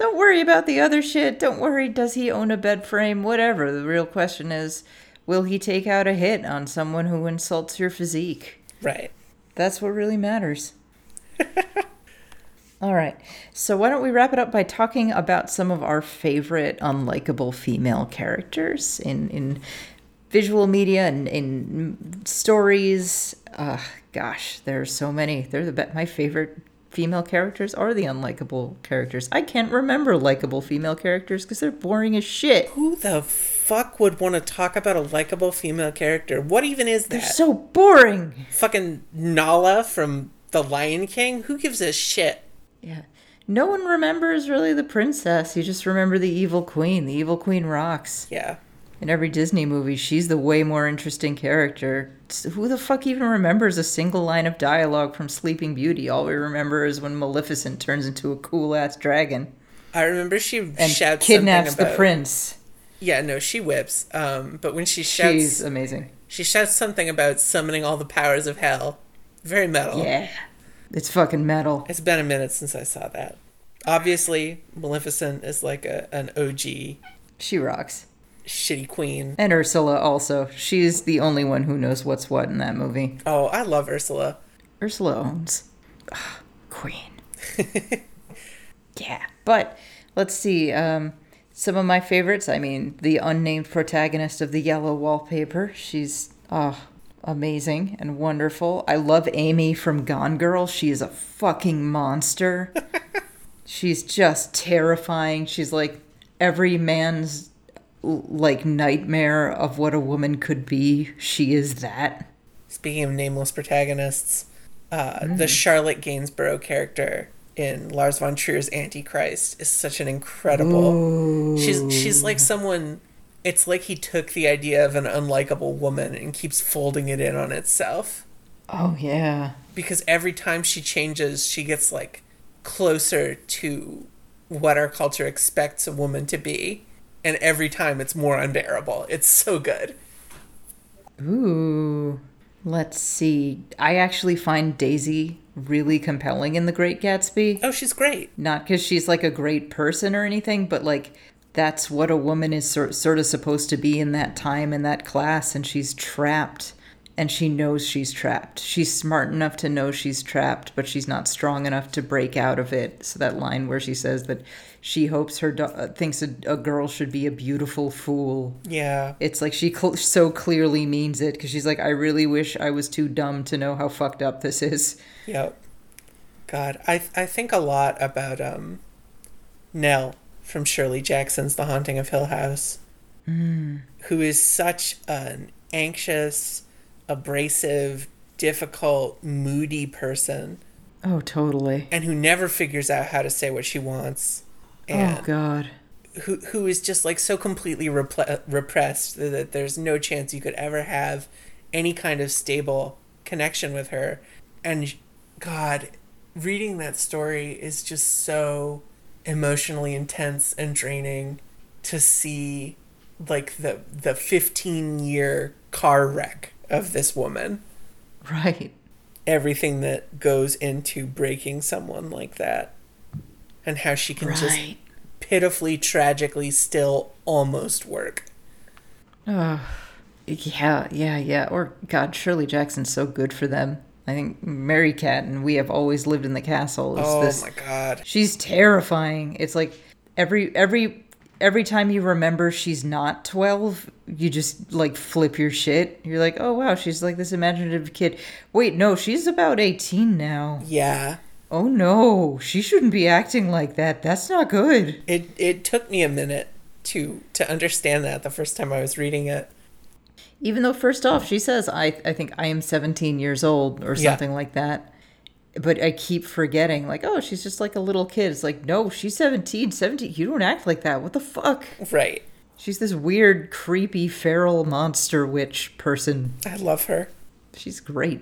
Don't worry about the other shit. Don't worry, does he own a bed frame? Whatever. The real question is, will he take out a hit on someone who insults your physique? Right. That's what really matters. *laughs* All right. So why don't we wrap it up by talking about some of our favorite unlikable female characters in in visual media and in stories. Uh, gosh, there are so many. They're the. My favorite female characters are the unlikable characters. I can't remember likable female characters because they're boring as shit. Who the fuck would want to talk about a likable female character? What even is that? They're so boring. Fucking Nala from The Lion King? Who gives a shit? Yeah. No one remembers really the princess. You just remember the evil queen. The evil queen rocks. Yeah in every Disney movie, she's the way more interesting character. Who the fuck even remembers a single line of dialogue from Sleeping Beauty? All we remember is when Maleficent turns into a cool ass dragon. I remember she and shouts kidnaps about, the prince. Yeah, no, she whips. Um, but when she shouts, she's amazing. She shouts something about summoning all the powers of hell. Very metal. Yeah, it's fucking metal. It's been a minute since I saw that. Obviously, Maleficent is like a an OG. She rocks shitty queen. And Ursula also. She's the only one who knows what's what in that movie. Oh, I love Ursula. Ursula owns. Ugh, queen. *laughs* yeah. But let's see. Um, some of my favorites. I mean, the unnamed protagonist of the yellow wallpaper. She's oh, amazing and wonderful. I love Amy from Gone Girl. She is a fucking monster. *laughs* She's just terrifying. She's like every man's like nightmare of what a woman could be. She is that. Speaking of nameless protagonists, uh, mm. the Charlotte Gainsbourg character in Lars von Trier's Antichrist is such an incredible. Ooh. She's she's like someone. It's like he took the idea of an unlikable woman and keeps folding it in on itself. Oh yeah. Because every time she changes, she gets like closer to what our culture expects a woman to be and every time it's more unbearable. It's so good. Ooh. Let's see. I actually find Daisy really compelling in The Great Gatsby. Oh, she's great. Not because she's like a great person or anything, but like that's what a woman is sort, of supposed to be in that time in that class, and she's trapped and she knows she's trapped. She's smart enough to know she's trapped, but she's not strong enough to break out of it. So that line where she says that she hopes her do- uh, thinks a, a, girl should be a beautiful fool. Yeah. It's like she cl- so clearly means it because she's like, I really wish I was too dumb to know how fucked up this is. Yep. God, I I think a lot about um, Nell from Shirley Jackson's The Haunting of Hill House, mm. who is such an anxious abrasive, difficult, moody person. Oh, totally. And who never figures out how to say what she wants. Oh, and oh God. Who who is just like so completely repl- repressed that there's no chance you could ever have any kind of stable connection with her. And God, reading that story is just so emotionally intense and draining to see like the the 15 year car wreck of this woman. Right. Everything that goes into breaking someone like that. And how she can just pitifully tragically still almost work. Oh, yeah, yeah, yeah. Or God, Shirley Jackson's so good for them. I think Merricat and We Have Always Lived in the Castle is Oh this. my god. She's terrifying. It's like every every every time you remember she's not 12, you just like flip your shit. You're like, "Oh wow, she's like this imaginative kid." Wait, no, she's about 18 now. Yeah. Oh no, she shouldn't be acting like that. That's not good. It it took me a minute to to understand that the first time I was reading it. Even though first off, she says, "I I think I am 17 years old" or Yeah. something like that. But I keep forgetting, like, oh, she's just like a little kid. It's like, no, she's 17. 17, you don't act like that. What the fuck? Right. She's this weird, creepy, feral monster witch person. I love her. She's great.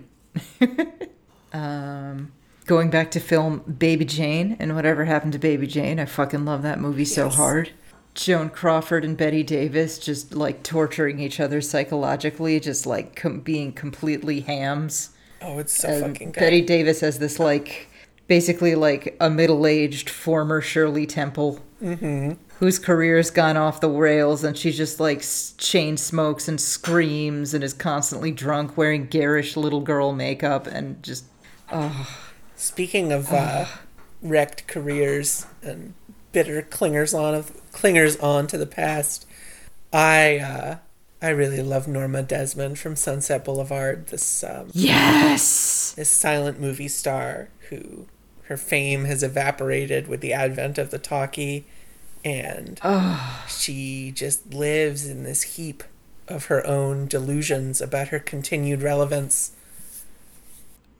*laughs* um, going back to film Baby Jane and whatever happened to Baby Jane, I fucking love that movie so hard. Joan Crawford and Bette Davis just like torturing each other psychologically, just like com- being completely hams. Oh, it's so And fucking good. Bette Davis has this like basically like a middle-aged former Shirley Temple Mm-hmm. whose career's gone off the rails and she just like chain smokes and screams and is constantly drunk wearing garish little girl makeup and just Speaking of uh, wrecked careers and bitter clingers on of clingers on to the past, I uh, I really love Norma Desmond from Sunset Boulevard. This um, yes this silent movie star who her fame has evaporated with the advent of the talkie, and she just lives in this heap of her own delusions about her continued relevance.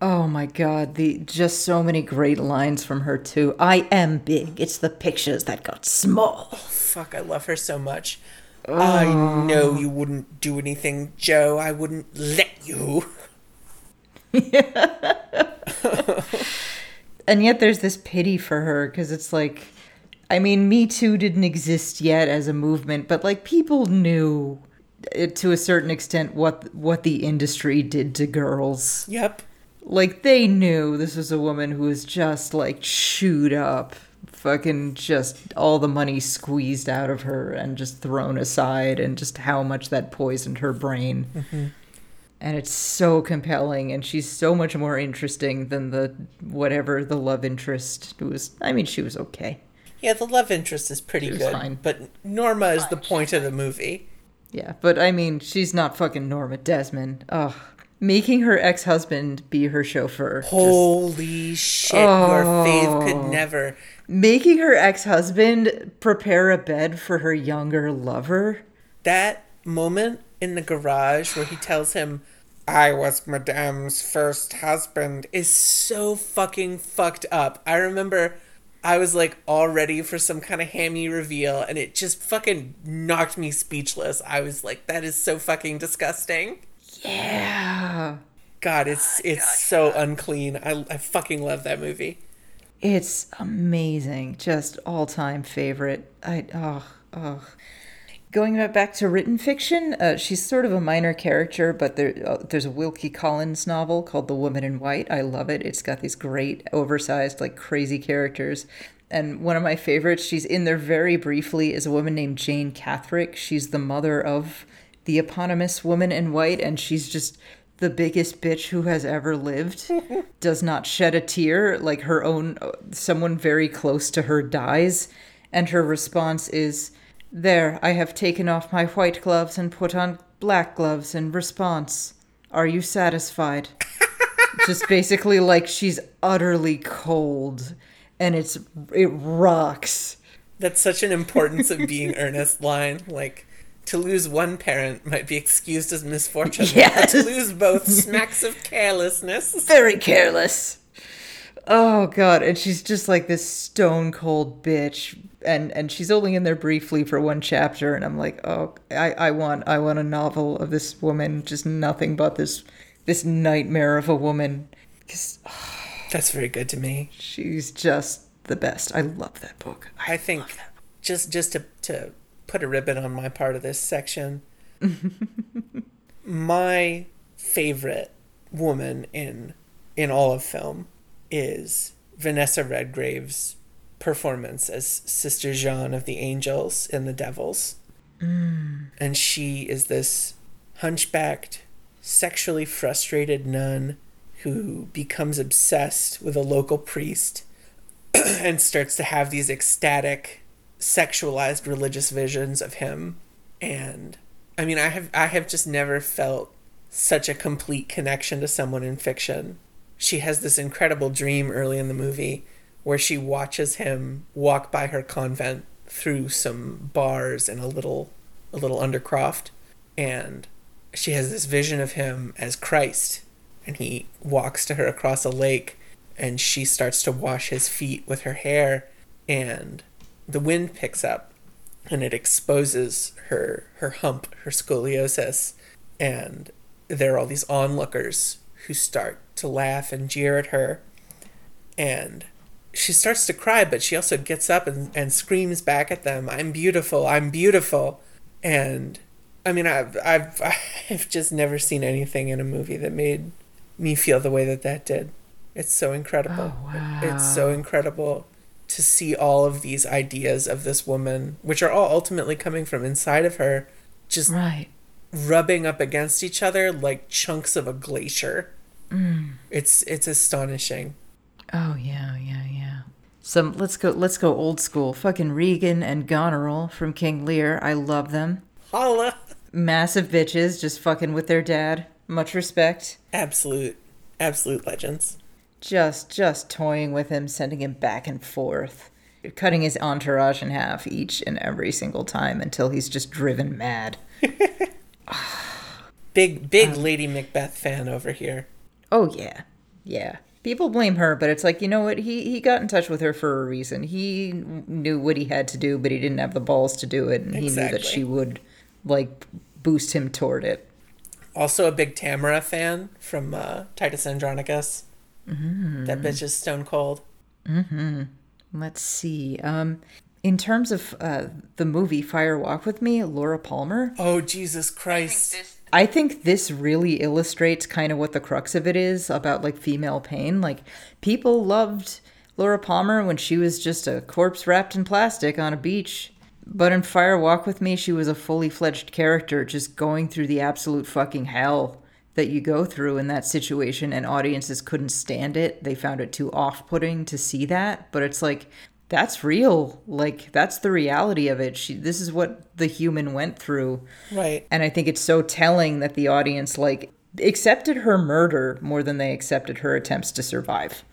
oh my god the just so many great lines from her too i am big it's the pictures that got small Oh, Fuck, I love her so much. I know you wouldn't do anything, Joe. I wouldn't let you. *laughs* and yet there's this pity for her because it's like i mean me too didn't exist yet as a movement but like people knew uh, to a certain extent what what the industry did to girls Yep. like they knew this was a woman who was just like chewed up fucking just all the money squeezed out of her and just thrown aside and just how much that poisoned her brain. Mm-hmm. And it's so compelling and she's so much more interesting than the whatever the love interest was. I mean she was okay. Yeah, the love interest is pretty good, fine. but Norma is the point of the movie. yeah but i mean she's not fucking norma desmond. Ugh making her ex-husband be her chauffeur just- Holy shit, your faith Oh. could never. making her ex-husband prepare a bed for her younger lover That moment in the garage where he tells him, I was Madame's first husband, is so fucking fucked up. I remember I was like all ready for some kind of hammy reveal and it just fucking knocked me speechless. I was like, that is so fucking disgusting. Yeah. God, it's it's so unclean. I, I fucking love that movie. it's amazing. Just all-time favorite. I oh oh going back to written fiction uh, she's sort of a minor character but there, uh, there's a wilkie collins novel called the woman in white. I love it. It's got these great oversized like crazy characters. And one of my favorites she's in there very briefly is a woman named jane catherick. She's the mother of the eponymous woman in white and she's just the biggest bitch who has ever lived *laughs* does not shed a tear like her own someone very close to her dies. And her response is there i have taken off my white gloves and put on black gloves in response. Are you satisfied? *laughs* Just basically like she's utterly cold and it's it rocks. That's such an importance of being earnest line. Like, to lose one parent might be excused as misfortune. *laughs* But to lose both smacks of carelessness. very careless. Oh god, and she's just like this stone cold bitch, and and she's only in there briefly for one chapter, and I'm like, oh, I I want I want a novel of this woman, just nothing but this this nightmare of a woman, 'Cause, oh, That's very good to me. she's just the best. I love that book. I think just just to to put a ribbon on my part of this section. *laughs* my favorite woman in in all of film is Vanessa Redgrave's performance as Sister Jeanne of the Angels in The Devils. Mm. And she is this hunchbacked, sexually frustrated nun who becomes obsessed with a local priest *clears throat* and starts to have these ecstatic, sexualized religious visions of him. And I mean, I have I have just never felt such a complete connection to someone in fiction. She has this incredible dream early in the movie where she watches him walk by her convent through some bars in a little a little undercroft and she has this vision of him as Christ and he walks to her across a lake and she starts to wash his feet with her hair and the wind picks up and it exposes her her hump her scoliosis and there are all these onlookers who start to laugh and jeer at her and she starts to cry but she also gets up and, and screams back at them i'm beautiful i'm beautiful and i mean i've i've *laughs* i've just never seen anything in a movie that made me feel the way that that did. It's so incredible. Oh, wow. It's so incredible to see all of these ideas of this woman, which are all ultimately coming from inside of her, just right. rubbing up against each other like chunks of a glacier. Mm. It's it's astonishing. Oh yeah, yeah, yeah. Some let's go let's go old school. Fucking Regan and Goneril from King Lear. I love them. Holla. Massive bitches just fucking with their dad. Much respect. Absolute, absolute legends. Just, just toying with him, sending him back and forth, cutting his entourage in half each and every single time until he's just driven mad. *laughs* big, big um, Lady Macbeth fan over here. Oh yeah, yeah. People blame her, but it's like you know what? He he got in touch with her for a reason. He knew what he had to do, but he didn't have the balls to do it, and exactly. he knew that she would like boost him toward it. Also a big Tamora fan from uh, Titus Andronicus. Mm-hmm. That bitch is stone cold. Mm-hmm. Let's see. Um, in terms of uh, the movie Fire Walk with Me, Laura Palmer. Oh Jesus Christ! I think this really illustrates kind of what the crux of it is about like female pain. Like people loved Laura Palmer when she was just a corpse wrapped in plastic on a beach but in Fire Walk with Me, she was a fully fledged character just going through the absolute fucking hell that you go through in that situation, and audiences couldn't stand it. They found it too off putting to see that. But it's like, that's real. Like, that's the reality of it. She, this is what the human went through. Right. And I think it's so telling that the audience, like, accepted her murder more than they accepted her attempts to survive.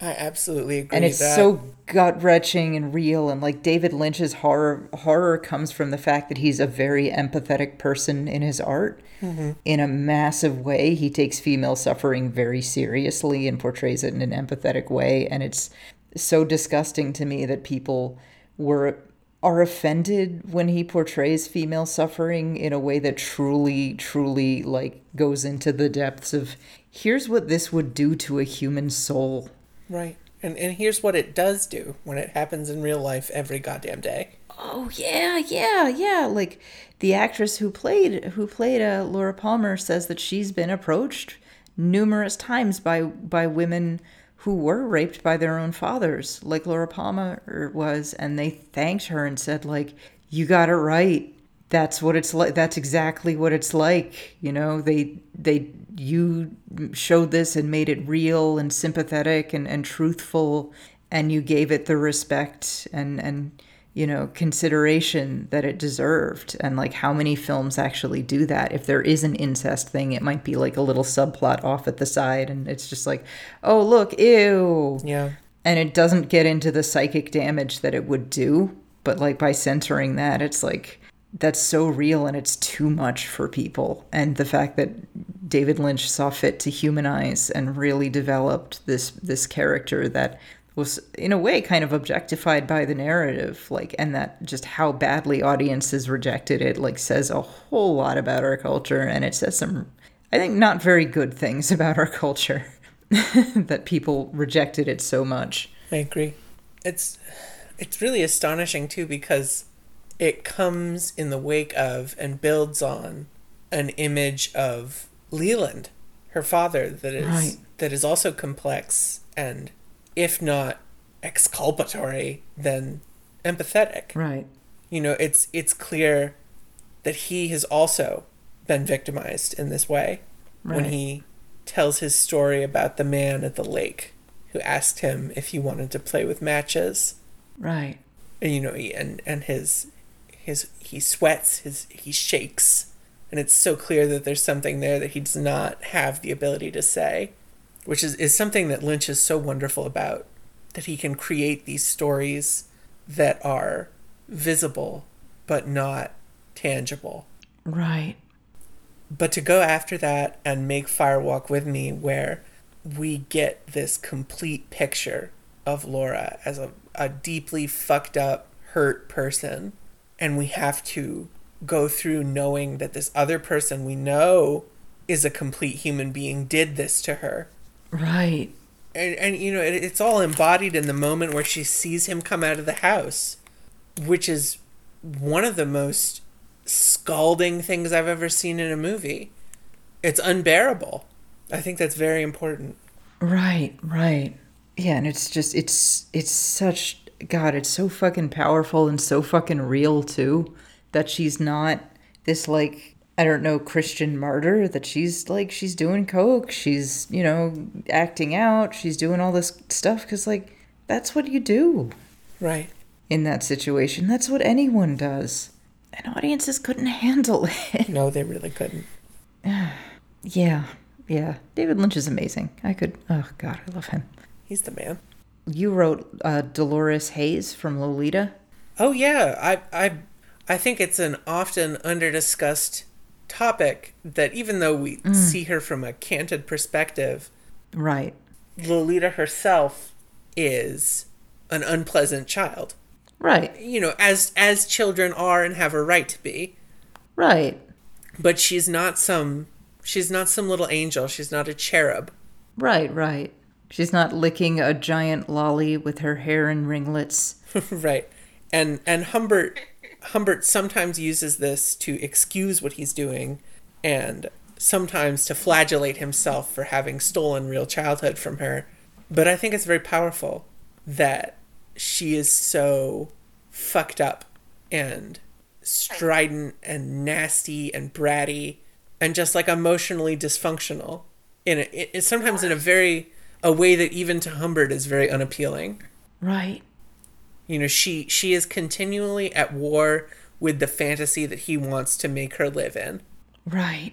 I absolutely agree. And it's so gut wrenching and real. And like David Lynch's horror horror comes from the fact that he's a very empathetic person in his art. Mm-hmm. In a massive way, he takes female suffering very seriously and portrays it in an empathetic way. And it's so disgusting to me that people were are offended when he portrays female suffering in a way that truly truly like goes into the depths of here's what this would do to a human soul Right. And and here's what it does do when it happens in real life every goddamn day. Oh yeah, yeah, yeah. Like the actress who played who played uh, Laura Palmer says that she's been approached numerous times by by women who were raped by their own fathers, like Laura Palmer was, and they thanked her and said like, "You got it right. That's what it's like. That's exactly what it's like." You know, they they you showed this and made it real and sympathetic and, and truthful and you gave it the respect and and you know consideration that it deserved. And like how many films actually do that? If there is an incest thing it might be like a little subplot off at the side and it's just like oh look ew. Yeah. And it doesn't get into the psychic damage that it would do but like by censoring that it's like that's so real and it's too much for people. And the fact that David Lynch saw fit to humanize and really developed this this character that was in a way kind of objectified by the narrative like and that just how badly audiences rejected it like says a whole lot about our culture and it says some I think not very good things *laughs* about our culture *laughs* that people rejected it so much. I agree. It's it's really astonishing too because it comes in the wake of and builds on an image of Leland, her father, that is Right. that is also complex and, if not exculpatory, then empathetic. Right. You know, it's it's clear that he has also been victimized in this way when he tells his story about the man at the lake who asked him if he wanted to play with matches Right. and you know and and his his he sweats his he shakes and it's so clear that there's something there that he does not have the ability to say which is, is something that lynch is so wonderful about that he can create these stories that are visible but not tangible Right. but to go after that and make Firewalk with Me, where we get this complete picture of Laura as a, a deeply fucked up, hurt person, and we have to go through knowing that this other person we know is a complete human being did this to her. Right. And, and you know, it, it's all embodied in the moment where she sees him come out of the house, which is one of the most scalding things I've ever seen in a movie. It's unbearable. I think that's very important. Right, right. Yeah, and it's just it's it's such god, it's so fucking powerful and so fucking real too that she's not this like I don't know Christian martyr that she's like she's doing coke, she's, you know, acting out, she's doing all this stuff cuz like that's what you do Right. in that situation. That's what anyone does. And audiences couldn't handle *laughs* it. No, they really couldn't. *sighs* yeah. Yeah. David Lynch is amazing. I could oh god, I love him. He's the man. You wrote uh, Dolores Haze from Lolita. Oh yeah, I I I think it's an often underdiscussed topic that even though we see her from a canted perspective, Right. Lolita herself is an unpleasant child. Right. You know, as as children are and have a right to be. Right. But she's not some she's not some little angel. She's not a cherub. Right. Right. She's not licking a giant lolly with her hair in ringlets. *laughs* right. And and Humbert Humbert sometimes uses this to excuse what he's doing and sometimes to flagellate himself for having stolen real childhood from her. But I think it's very powerful that she is so fucked up and strident and nasty and bratty and just like emotionally dysfunctional in a, it, sometimes in a very a way that even to Humbert is very unappealing. Right. You know, she she is continually at war with the fantasy that he wants to make her live in. Right.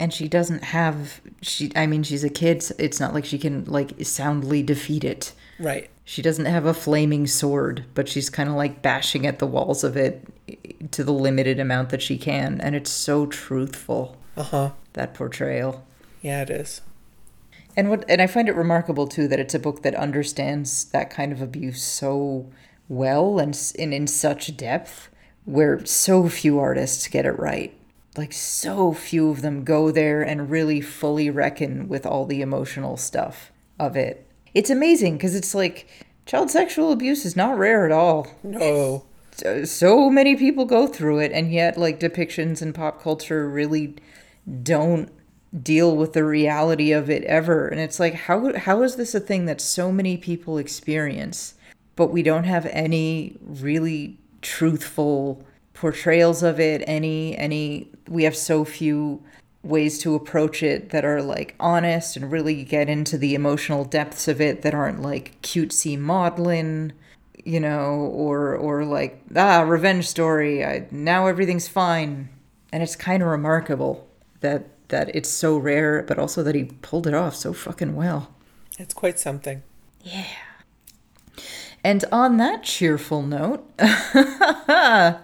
And she doesn't have she I mean she's a kid. so It's not like she can like soundly defeat it. Right. She doesn't have a flaming sword, but she's kind of like bashing at the walls of it to the limited amount that she can, and it's so truthful Uh-huh. that portrayal. Yeah, it is. And what and I find it remarkable too that it's a book that understands that kind of abuse so well and and in such depth where so few artists get it right. Like so few of them go there and really fully reckon with all the emotional stuff of it. It's amazing because it's like child sexual abuse is not rare at all No. so- uh, so many people go through it and yet like depictions in pop culture really don't deal with the reality of it ever. And it's like how how is this a thing that so many people experience but we don't have any really truthful portrayals of it any any we have so few ways to approach it that are like honest and really get into the emotional depths of it that aren't like cutesy maudlin you know or or like ah revenge story I, now everything's fine. And it's kind of remarkable that that it's so rare but also that he pulled it off so fucking well It's quite something. Yeah. And on that cheerful note, *laughs* let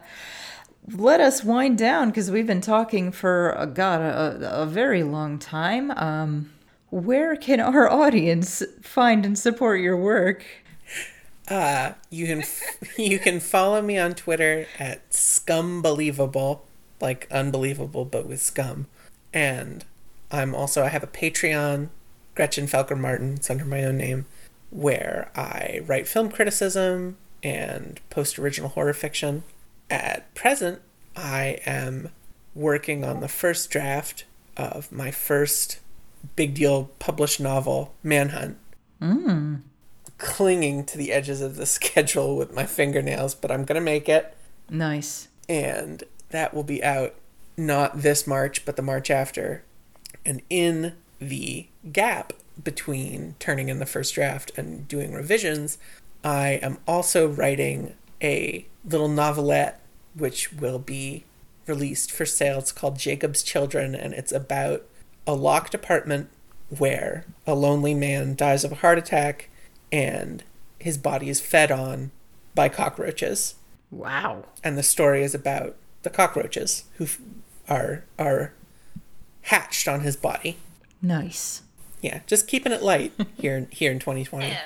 us wind down because we've been talking for a god a, a very long time. Um, where can our audience find and support your work? Uh, you can *laughs* you can follow me on Twitter at scumbelievable, like unbelievable but with scum. And I'm also I have a Patreon, Gretchen Felker Martin, it's under my own name, where I write film criticism and post original horror fiction. At present, I am working on the first draft of my first big deal published novel, Manhunt. Mm. Clinging to the edges of the *laughs* schedule with my fingernails, but I'm going to make it. Nice. And that will be out not this March, but the March after. And in the gap between turning in the first draft and doing revisions, I am also writing a little novelette which will be released for sale. It's called Jacob's Children, and it's about a locked apartment where a lonely man dies of a heart attack and his body is fed on by cockroaches. Wow. And the story is about the cockroaches who are are hatched on his body. Nice. Yeah, just keeping it light *laughs* here here in 2020. Yeah.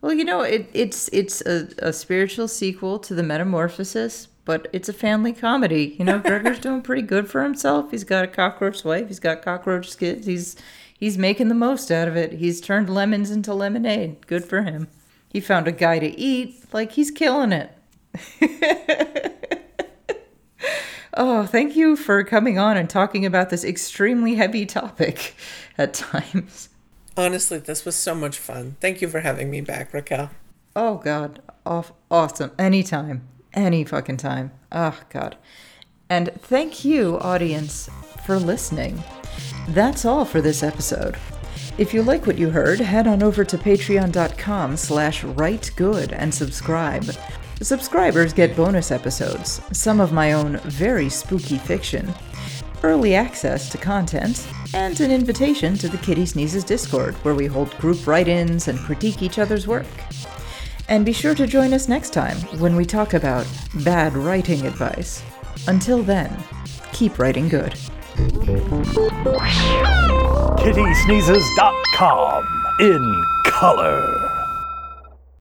Well, you know, it, it's it's a, a spiritual sequel to the Metamorphosis, but it's a family comedy. You know, *laughs* Gregor's doing pretty good for himself. He's got a cockroach wife. He's got cockroach kids. He's he's making the most out of it. He's turned lemons into lemonade. Good for him. He found a guy to eat. Like he's killing it. *laughs* oh, thank you for coming on and talking about this extremely heavy topic *laughs* at times. Honestly, this was so much fun. Thank you for having me back, Raquel. Oh God, Off- awesome. Anytime, any fucking time. Oh God. And thank you, audience, for listening. That's all for this episode. If you like what you heard, head on over to patreon.com slash writegood and subscribe. Subscribers get bonus episodes, some of my own very spooky fiction, early access to content, and an invitation to the Kitty Sneezes Discord, where we hold group write ins and critique each other's work. And be sure to join us next time when we talk about bad writing advice. Until then, keep writing good. KittySneezes.com in color.